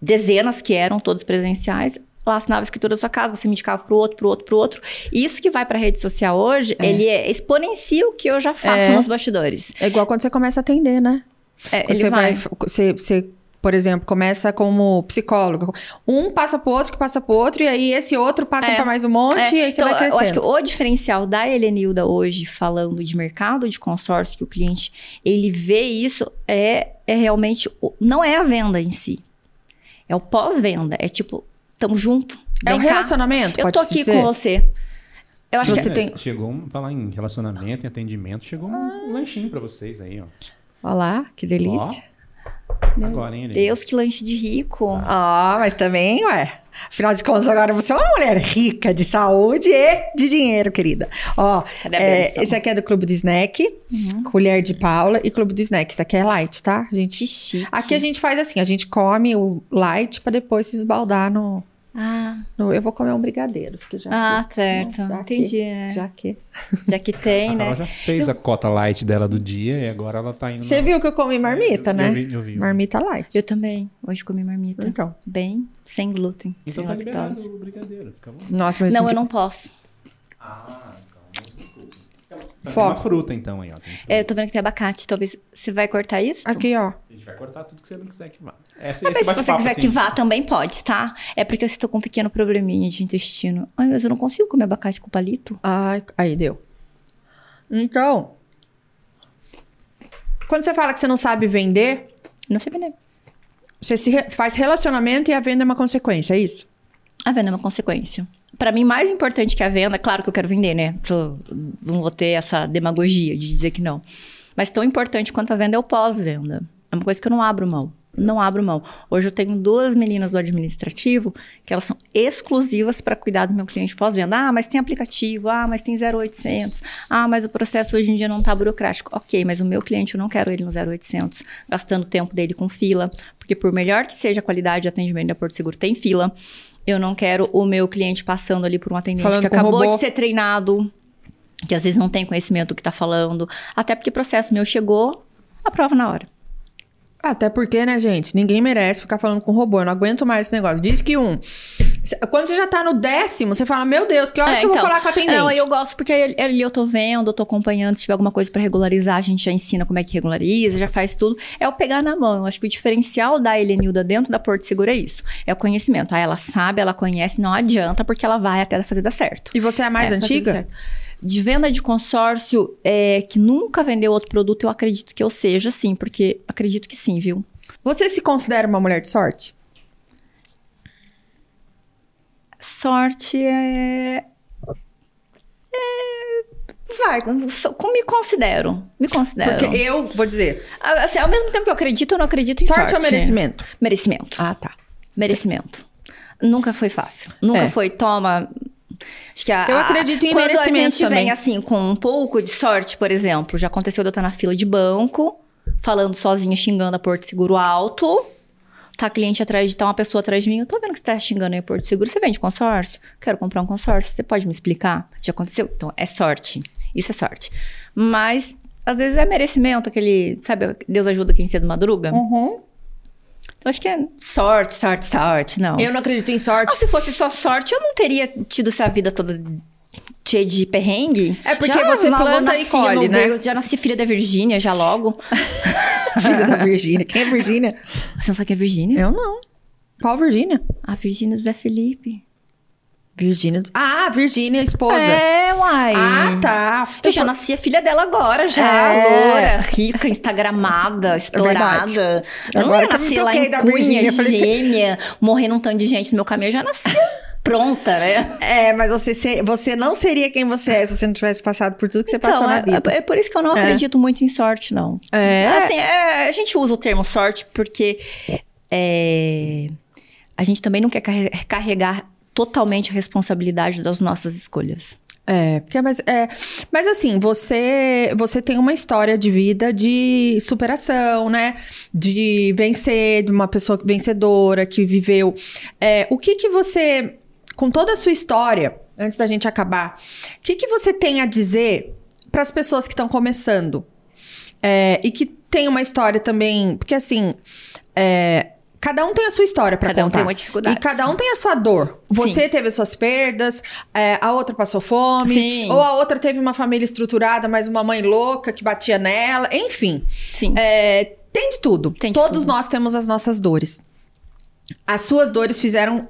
dezenas que eram todos presenciais, lá assinava a escritura da sua casa, você me indicava pro outro, pro outro, pro outro. E isso que vai pra rede social hoje, ele é, exponencia o que eu já faço É. nos bastidores. É igual quando você começa a atender, né? É, Quando ele você vai, vai. você, você, por exemplo, começa como psicólogo. Um passa pro outro, que passa pro outro, e aí esse outro passa É. pra mais um monte, É, e aí você então, vai crescendo. Eu acho que o diferencial da Helenilda hoje, falando de mercado de consórcio, que o cliente ele vê isso, é, é realmente. Não é a venda em si. É o pós-venda. É tipo, tamo junto. É um cá. relacionamento, Eu tô aqui dizer? com você. Eu acho Você que tem- Chegou, um- falar em relacionamento e atendimento, chegou um lanchinho pra vocês aí, ó. Olha lá, que delícia. Agora, hein? Deus que lanche de rico. Ah, mas também, ué. Afinal de contas, agora você é uma mulher rica de saúde e de dinheiro, querida. Ó, é, esse aqui é do Clube do Snack, Colher de Paula e Clube do Snack. Isso aqui é light, tá? A gente, Que chique. aqui a gente faz assim, a gente come o light pra depois se esbaldar no, Ah, no- Eu vou comer um brigadeiro, porque já ah que, certo. já que- Entendi, né? Já... já que... que tem, A né? Carol já fez a cota light dela do dia e agora ela tá indo Você na- viu que eu comi marmita, Eu né? vi, eu vi. Marmita light. Eu também. Hoje comi marmita. Então. Bem, sem glúten, Então sem tá lactose. o brigadeiro, fica bom. Nossa, mas Não, eu não posso. Ah, Foco. uma fruta então aí, ó. É, eu tô vendo que tem abacate. Talvez você vai cortar isso? Aqui, ó. A gente vai cortar tudo que você não quiser que vá. Essa, Ah, esse mas se você quiser assim, que vá, também pode, tá? É porque eu estou com um pequeno probleminha de intestino. Ai, mas eu não consigo comer abacate com palito. Ai, aí deu. Então, quando você fala que você não sabe vender, Não sei vender. você se re- faz relacionamento e a venda é uma consequência, é isso? A venda é uma consequência. Pra mim, mais importante que a venda, claro que eu quero vender, né? Não vou ter essa demagogia de dizer que não. Mas tão importante quanto a venda é o pós-venda. É uma coisa que eu não abro mão. Não abro mão. Hoje eu tenho duas meninas do administrativo que elas são exclusivas para cuidar do meu cliente pós-venda. Ah, mas tem aplicativo. Ah, mas tem 0800. Ah, mas o processo hoje em dia não tá burocrático. Ok, mas o meu cliente eu não quero ele no 0800, gastando tempo dele com fila, porque por melhor que seja a qualidade de atendimento da Porto Seguro, tem fila. Eu não quero o meu cliente passando ali por um atendente Falando que acabou de ser treinado, que às vezes não tem conhecimento do que tá falando. Até porque o processo meu chegou, aprova na hora. Até porque, né, gente? Ninguém merece ficar falando com robô. Eu não aguento mais esse negócio. Diz que um. Quando você já tá no décimo, você fala, meu Deus, que horas É, que eu vou então, falar com a atendente? Não, eu gosto porque ali eu tô vendo, eu tô acompanhando. Se tiver alguma coisa pra regularizar, a gente já ensina como é que regulariza, já faz tudo. É o pegar na mão. Eu acho que o diferencial da Helenilda dentro da Porto Seguro é isso. É o conhecimento. Ah, ela sabe, ela conhece, não adianta, porque ela vai até fazer dar certo. E você é a mais É, antiga? certo. De venda de consórcio, é, que nunca vendeu outro produto, eu acredito que eu seja, sim, porque acredito que sim, viu? Você se considera uma mulher de sorte? Sorte é. é vai, me considero. Me considero. Porque eu, vou dizer, Assim, ao mesmo tempo que eu acredito, eu não acredito em sorte, sorte. ou merecimento? Merecimento. Ah, tá. Merecimento. Nunca foi fácil. Nunca É. foi, toma. Acho que a, Eu acredito em quando merecimento a gente também. vem assim com um pouco de sorte, por exemplo, já aconteceu de eu estar na fila de banco, falando sozinha, xingando a Porto Seguro alto. Tá cliente atrás de tá uma pessoa atrás de mim, eu tô vendo que você tá xingando aí a Porto Seguro, você vende consórcio? Quero comprar um consórcio, você pode me explicar? Já aconteceu? Então, é sorte. Isso é sorte. Mas às vezes é merecimento, aquele, sabe, Deus ajuda quem cedo madruga. Uhum. Acho que é sorte, sorte, sorte, não. Eu não acredito em sorte. Ah, se fosse só sorte, eu não teria tido essa vida toda cheia de perrengue. É porque você logo planta e colhe, né? berço, Já nasci filha da Virgínia, já logo. Filha da Virgínia. Quem é Virgínia? Você não sabe que é Virgínia? Eu não. Qual Virgínia? A Virgínia Zé Felipe. Virgínia. Ah, Virgínia, esposa. É, uai. Ah, tá. Eu já nasci a filha dela agora, já. É. Loura, rica, instagramada, estourada. eu não Agora ia nascer lá em da Cunha, falei, gêmea, morrendo um tanto de gente no meu caminho. Eu já nasci pronta, né? É, mas você, se- você não seria quem você é se você não tivesse passado por tudo que você Então, passou na é- vida. É, por isso que eu não É. acredito muito em sorte, não. É. Assim, é, a gente usa o termo sorte porque é, a gente também não quer carre- carregar totalmente a responsabilidade das nossas escolhas. É, porque mas, é, mas assim, você você tem uma história de vida de superação, né? De vencer, de uma pessoa vencedora que viveu. É, o que que você, com toda a sua história, antes da gente acabar, o que que você tem a dizer para as pessoas que estão começando? É, e que tem uma história também, porque assim, é, cada um tem a sua história para Cada um contar. tem uma dificuldade, E cada um tem a sua dor. Você Sim. teve as suas perdas, é, a outra passou fome, Sim. ou a outra teve uma família estruturada, mas uma mãe louca que batia nela, enfim. Sim. É, tem de tudo. Tem de Todos tudo. nós temos as nossas dores. As suas dores fizeram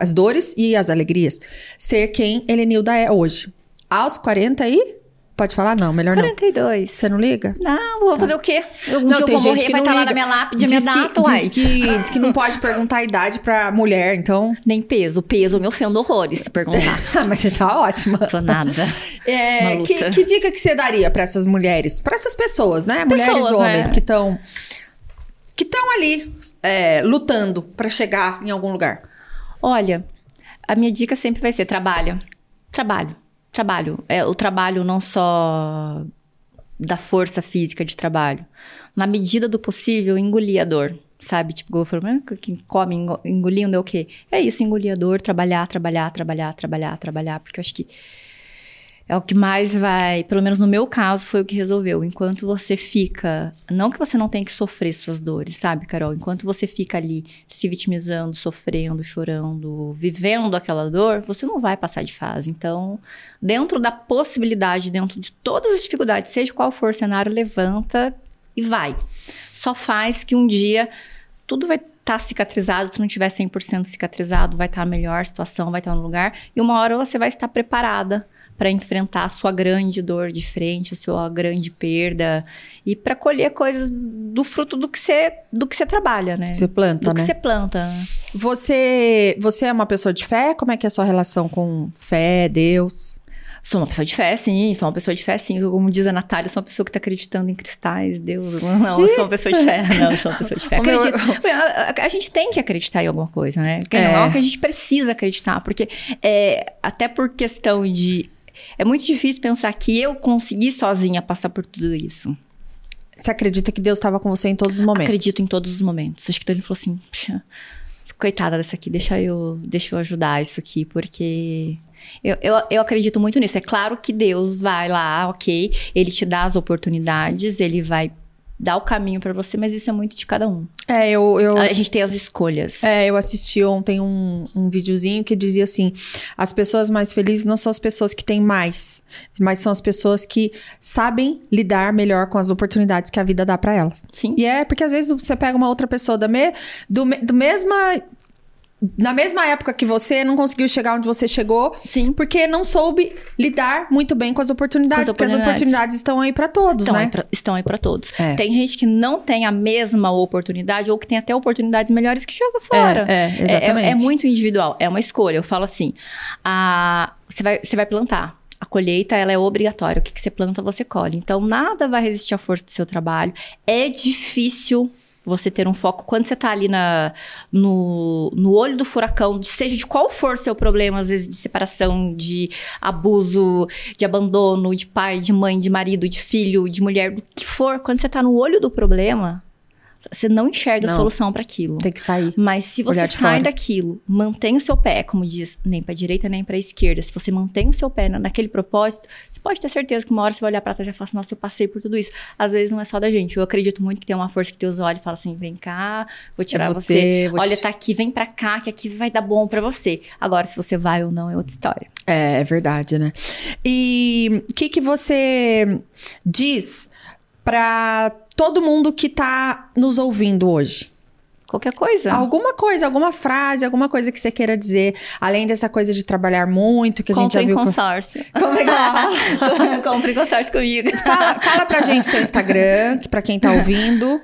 as dores e as alegrias ser quem Helenilda é hoje. Aos 40 aí? Pode falar? Não, melhor não. 42. Você não liga? Não, vou fazer o quê? Eu, um Não, dia eu vou morrer, vai estar lá liga. na minha lápide, minha diz que, data, uai. diz, que, diz que não pode perguntar a idade pra mulher, então... Nem peso. Peso me ofendo horrores se perguntar. Ah, mas você tá ótima. Tô nada. É, que, que dica que você daria pra essas mulheres? Pra essas pessoas, né? Mulheres e Pessoas, homens né? que estão... Que estão ali, é, lutando pra chegar em algum lugar. Olha, a minha dica sempre vai ser trabalha. Trabalho. Trabalho. É o trabalho não só da força física de trabalho. Na medida do possível, engolir a dor. Sabe? Tipo, eu falo, quem come engo- engolindo é o quê? É isso, engolir a dor, trabalhar, trabalhar, trabalhar, trabalhar, trabalhar. Porque eu acho que é o que mais vai, pelo menos no meu caso, foi o que resolveu. Enquanto você fica, não que você não tenha que sofrer suas dores, sabe, Carol? Enquanto você fica ali se vitimizando, sofrendo, chorando, vivendo aquela dor, você não vai passar de fase. Então, dentro da possibilidade, dentro de todas as dificuldades, seja qual for o cenário, levanta e vai. Só faz que um dia tudo vai estar cicatrizado, se não tiver 100% cicatrizado, vai estar melhor, a situação vai estar no lugar, e uma hora você vai estar preparada para enfrentar a sua grande dor de frente, a sua grande perda e para colher coisas do fruto do que você do que você trabalha, né? Você planta, do que né? você planta. Você, você é uma pessoa de fé? Como é que é a sua relação com fé, Deus? Sou uma pessoa de fé, sim. Sou uma pessoa de fé, sim. Como diz a Natália, sou uma pessoa que tá acreditando em cristais, Deus. Não, eu sou uma pessoa de fé. Não, eu sou uma pessoa de fé. Acredito. A, gente tem que acreditar em alguma coisa, né? É. não é algo que a gente precisa acreditar. Porque, é, até por questão de... É muito difícil pensar que eu consegui sozinha passar por tudo isso. Você acredita que Deus estava com você em todos os momentos? Acredito em todos os momentos. Acho que ele falou assim, "Puxa, coitada dessa aqui, deixa eu, deixa eu ajudar isso aqui, porque eu, eu, eu acredito muito nisso. É claro que Deus vai lá, ok, ele te dá as oportunidades, ele vai dar o caminho pra você, mas isso é muito de cada um. É, eu, eu, A gente tem as escolhas. é, eu assisti ontem um, um videozinho que dizia assim: as pessoas mais felizes não são as pessoas que têm mais, mas são as pessoas que sabem lidar melhor com as oportunidades que a vida dá pra elas. Sim. E é porque às vezes você pega uma outra pessoa da me, do, do mesma. Na mesma época que você, não conseguiu chegar onde você chegou, Sim. porque não soube lidar muito bem com as oportunidades, Com as porque as oportunidades. oportunidades estão aí pra todos, Estão, né? aí pra, estão aí pra todos. É. Tem gente que não tem a mesma oportunidade ou que tem até oportunidades melhores que joga fora. É, é, exatamente. É, é muito individual, é uma escolha. Eu falo assim, você, vai, vai plantar. A colheita, ela é obrigatória. O que, que você planta, você colhe. Então, nada vai resistir à força do seu trabalho. É difícil você ter um foco. Quando você tá ali na, no, no olho do furacão, seja de qual for seu problema, às vezes de separação, de abuso, de abandono, de pai, de mãe, de marido, de filho, de mulher, do que for, quando você tá no olho do problema, você não enxerga Não. a solução para aquilo. Tem que sair. Mas se você sai daquilo, mantém o seu pé, como diz, nem para direita nem para esquerda. Se você mantém o seu pé na- naquele propósito, você pode ter certeza que uma hora você vai olhar para trás e vai falar assim: "Nossa, eu passei por tudo isso". Às vezes não é só da gente. Eu acredito muito que tem uma força que Deus olha e fala assim: "Vem cá, vou tirar É você. você, vou Olha, te- tá aqui, vem pra cá, que aqui vai dar bom pra você". Agora se você vai ou não é outra história. É, é verdade, né? E o que, que você diz pra todo mundo que tá nos ouvindo hoje? Qualquer coisa. Alguma coisa, alguma frase, alguma coisa que você queira dizer, além dessa coisa de trabalhar muito, que a gente já Compre viu. com- consórcio. Compre consórcio comigo. Fala, fala pra gente seu Instagram, que pra quem tá ouvindo,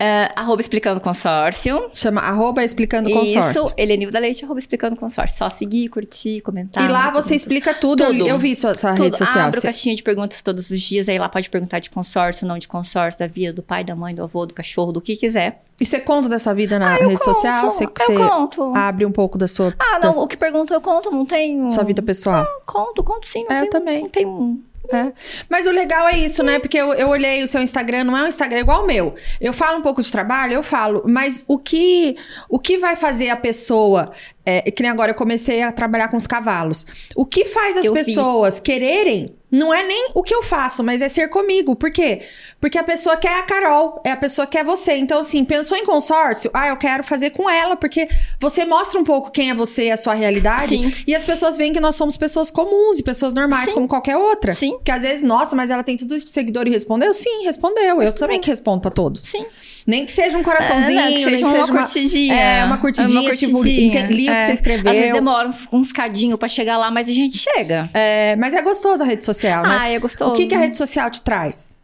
É, arroba explicando consórcio. chama arroba explicando consórcio. Isso, Elenilda Leite, arroba explicando consórcio. Só seguir, curtir, comentar. e lá você explica tudo. Eu, Tudo. eu vi sua, sua Tudo. rede social. Abro Você- caixinha de perguntas todos os dias. Aí lá pode perguntar de consórcio, não de consórcio, da vida, do pai, da mãe, do avô, do cachorro, do que quiser. E você conta da sua vida na rede social? Você, eu conto. abre um pouco da sua, Ah, não, da o que pergunta eu conto, não tenho. sua vida pessoal? Conto, conto sim. Não É, eu também. Não tenho. É. Mas o legal é isso, né? Porque eu, eu olhei o seu Instagram, não é um Instagram igual o meu. Eu falo um pouco de trabalho, eu falo, mas o que, o que vai fazer a pessoa. É, que nem agora eu comecei a trabalhar com os cavalos. O que faz as Eu vi. pessoas quererem não é nem o que eu faço, mas é ser comigo. Por quê? Porque a pessoa quer a Carol, é a pessoa que quer você. Então, assim, pensou em consórcio? Ah, eu quero fazer com ela, porque você mostra um pouco quem é você, a sua realidade. Sim. E as pessoas veem que nós somos pessoas comuns e pessoas normais, Sim. como qualquer outra. Sim. Que às vezes, nossa, mas ela tem tudo isso de seguidor e respondeu? Sim, respondeu. Eu também que respondo pra todos. Sim. Nem que seja um coraçãozinho, É, né, que nem seja que uma seja uma curtidinha. É, uma curtidinha, tipo, ente- li o que você escreveu. Às vezes demora uns, uns cadinhos pra chegar lá, mas a gente chega. É, mas é gostoso a rede social, né? Ah, é gostoso. O que, que a rede social te traz?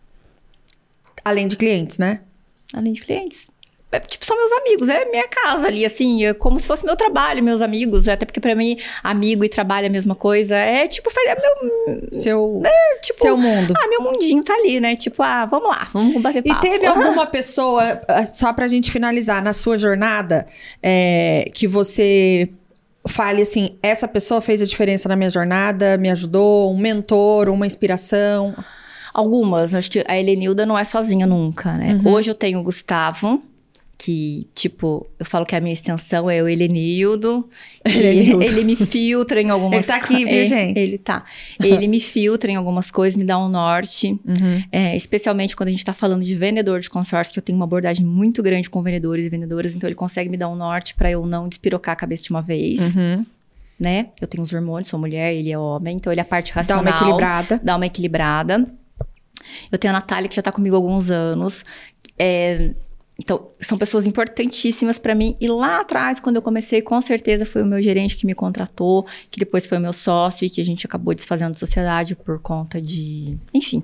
Além de clientes, né? Além de clientes. É, tipo, são meus amigos, é minha casa ali, assim, é como se fosse meu trabalho, meus amigos. Até porque pra mim, amigo e trabalho é a mesma coisa. É tipo, é meu. Seu, Tipo, seu mundo. Ah, meu mundinho tá ali, né? Tipo, ah, vamos lá, vamos bater E papo. teve alguma pessoa, ah, só pra gente finalizar, na sua jornada, é, que você fale assim, essa pessoa fez a diferença na minha jornada, me ajudou, um mentor, uma inspiração? Algumas. Acho que a Helenilda não é sozinha nunca, né? Uhum. Hoje eu tenho o Gustavo, que, tipo, eu falo que a minha extensão é o Helenildo. Helenildo. ele me filtra em algumas Ele tá aqui, viu, é, gente? Ele tá. Ele me filtra em algumas coisas, me dá um norte. Uhum. É, especialmente quando a gente tá falando de vendedor de consórcio, que eu tenho uma abordagem muito grande com vendedores e vendedoras, então ele consegue me dar um norte pra eu não despirocar a cabeça de uma vez, Uhum. né? Eu tenho os hormônios, sou mulher, ele é homem, então ele é a parte Dá racional uma equilibrada. dar uma equilibrada. Eu tenho a Natália, que já tá comigo há alguns anos. É, então, são pessoas importantíssimas pra mim. E lá atrás, quando eu comecei, com certeza foi o meu gerente que me contratou, que depois foi o meu sócio e que a gente acabou desfazendo sociedade por conta de. Enfim.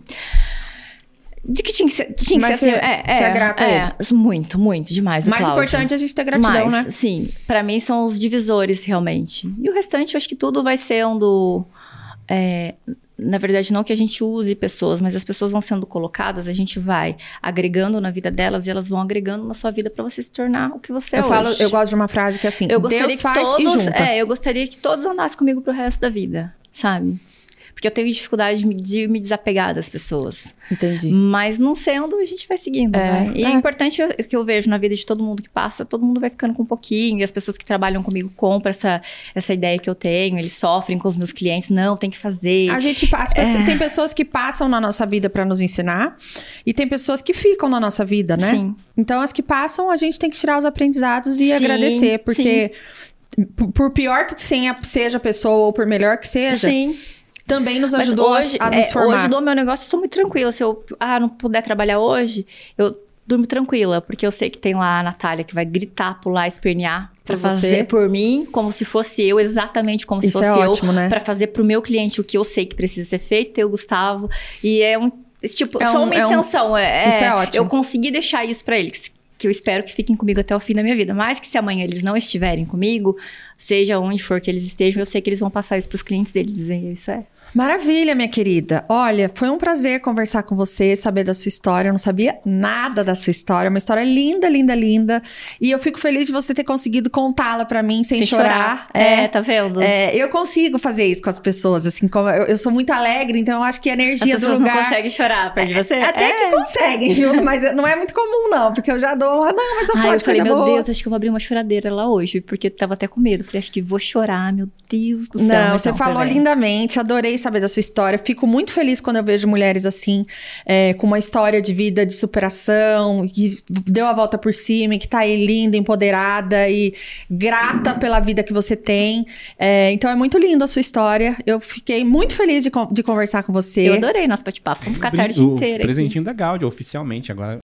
De que tinha que ser, tinha que Mas ser você- assim. É, você é, é grata a é, muito, muito, demais. o Mais Cláudio. importante é a gente ter gratidão, Mas, né? Sim, pra mim são os divisores, realmente. E o restante, eu acho que tudo vai sendo. é, na verdade, não que a gente use pessoas, mas as pessoas vão sendo colocadas, a gente vai agregando na vida delas e elas vão agregando na sua vida pra você se tornar o que você é Eu falo, hoje. eu gosto de uma frase que é assim, Eu gostaria Deus que faz todos, e junta. é, eu gostaria que todos andassem comigo pro resto da vida, sabe? Porque eu tenho dificuldade de me, de me desapegar das pessoas. Entendi. Mas não sendo, a gente vai seguindo, É, né? E é, é. importante o que eu vejo na vida de todo mundo que passa, todo mundo vai ficando com um pouquinho, e as pessoas que trabalham comigo compram essa, essa ideia que eu tenho, eles sofrem com os meus clientes, não, tem que fazer. A gente passa, tem pessoas que passam na nossa vida pra nos ensinar e tem pessoas que ficam na nossa vida, né? Sim. Então as que passam, a gente tem que tirar os aprendizados e Sim, agradecer, porque por- por pior que seja a pessoa ou por melhor que seja, Sim. Também nos ajudou a- hoje, a, é, nos formar. hoje do meu negócio, eu sou muito tranquila. Se eu ah, não puder trabalhar hoje, eu durmo tranquila, porque eu sei que tem lá a Natália que vai gritar, pular, espernear pra Por você? fazer por mim, como se fosse eu, exatamente como Isso se é fosse eu, ótimo, né? Pra fazer pro meu cliente o que eu sei que precisa ser feito, ter o Gustavo. E é um. Tipo, É só um- uma é um- extensão. É, Isso é ótimo. Eu consegui deixar isso pra eles. Que eu espero que fiquem comigo até o fim da minha vida. Mas que se amanhã eles não estiverem comigo, seja onde for que eles estejam, eu sei que eles vão passar isso pros clientes deles. E isso é. Maravilha, minha querida. Olha, foi um prazer conversar com você, saber da sua história. Eu não sabia nada da sua história. Uma história linda, linda, linda. E eu fico feliz de você ter conseguido contá-la pra mim sem, chorar. É, tá vendo? É, eu consigo fazer isso com as pessoas, assim, como eu, eu sou muito alegre, então eu acho que a As energia do pessoas lugar. não conseguem chorar perto de você? Até é. que conseguem, viu? Mas não é muito comum, não, porque eu já dou. ah, Não, mas eu falo eu falei, meu boa. Deus, acho que eu vou abrir uma choradeira lá hoje, porque eu tava até com medo. Falei, acho que vou chorar, meu Deus do céu. Não, Mas você falou também. lindamente, adorei saber da sua história. Fico muito feliz quando eu vejo mulheres assim, é, com uma história de vida de superação, que deu a volta por cima, e que tá aí linda, empoderada e grata pela vida que você tem. É, então é muito lindo a sua história. Eu fiquei muito feliz de, de conversar com você. Eu adorei nosso bate-papo. Vamos ficar a tarde o inteira. aqui. presentinho da Gaudia, oficialmente. Agora,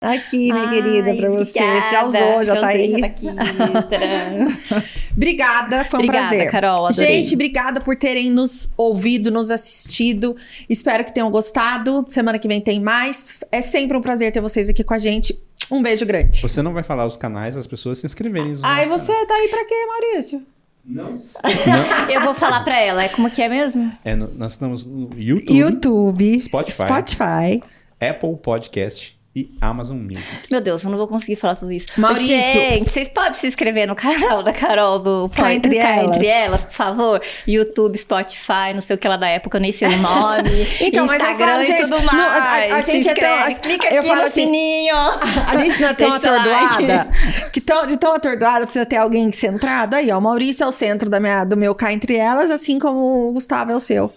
Aqui, minha Ai, querida, pra você. obrigada. Você já usou, já, tá usei, aí. Já tá aqui. Obrigada, foi um Obrigada, prazer. Carol, adorei. Gente, obrigada por terem nos ouvido, nos assistido. Espero que tenham gostado. Semana que vem tem mais. É sempre um prazer ter vocês aqui com a gente. Um beijo grande. você não vai falar os canais, as pessoas se inscreverem. Ai, você tá aí pra quê, Maurício? canais. Não, Eu vou falar pra ela. É como que é mesmo? é, no- nós estamos no YouTube, YouTube, Spotify. Spotify. Apple Podcast e Amazon Music. Meu Deus, eu não vou conseguir falar tudo isso. Maurício. Gente, vocês podem se inscrever no canal da Carol do Cá Entre Cá Elas. Entre Elas, por favor. YouTube, Spotify, não sei o que lá da época, eu nem sei o nome. Então, Instagram falo, e gente, tudo não, a- mais. a- a gente é tão- clica eu aqui falo no assim, sininho. A gente não é tão atordoada. Que tão, de tão atordoada precisa ter alguém centrado. Aí, ó, o Maurício é o centro da minha, do meu cá entre elas, assim como o Gustavo é o seu.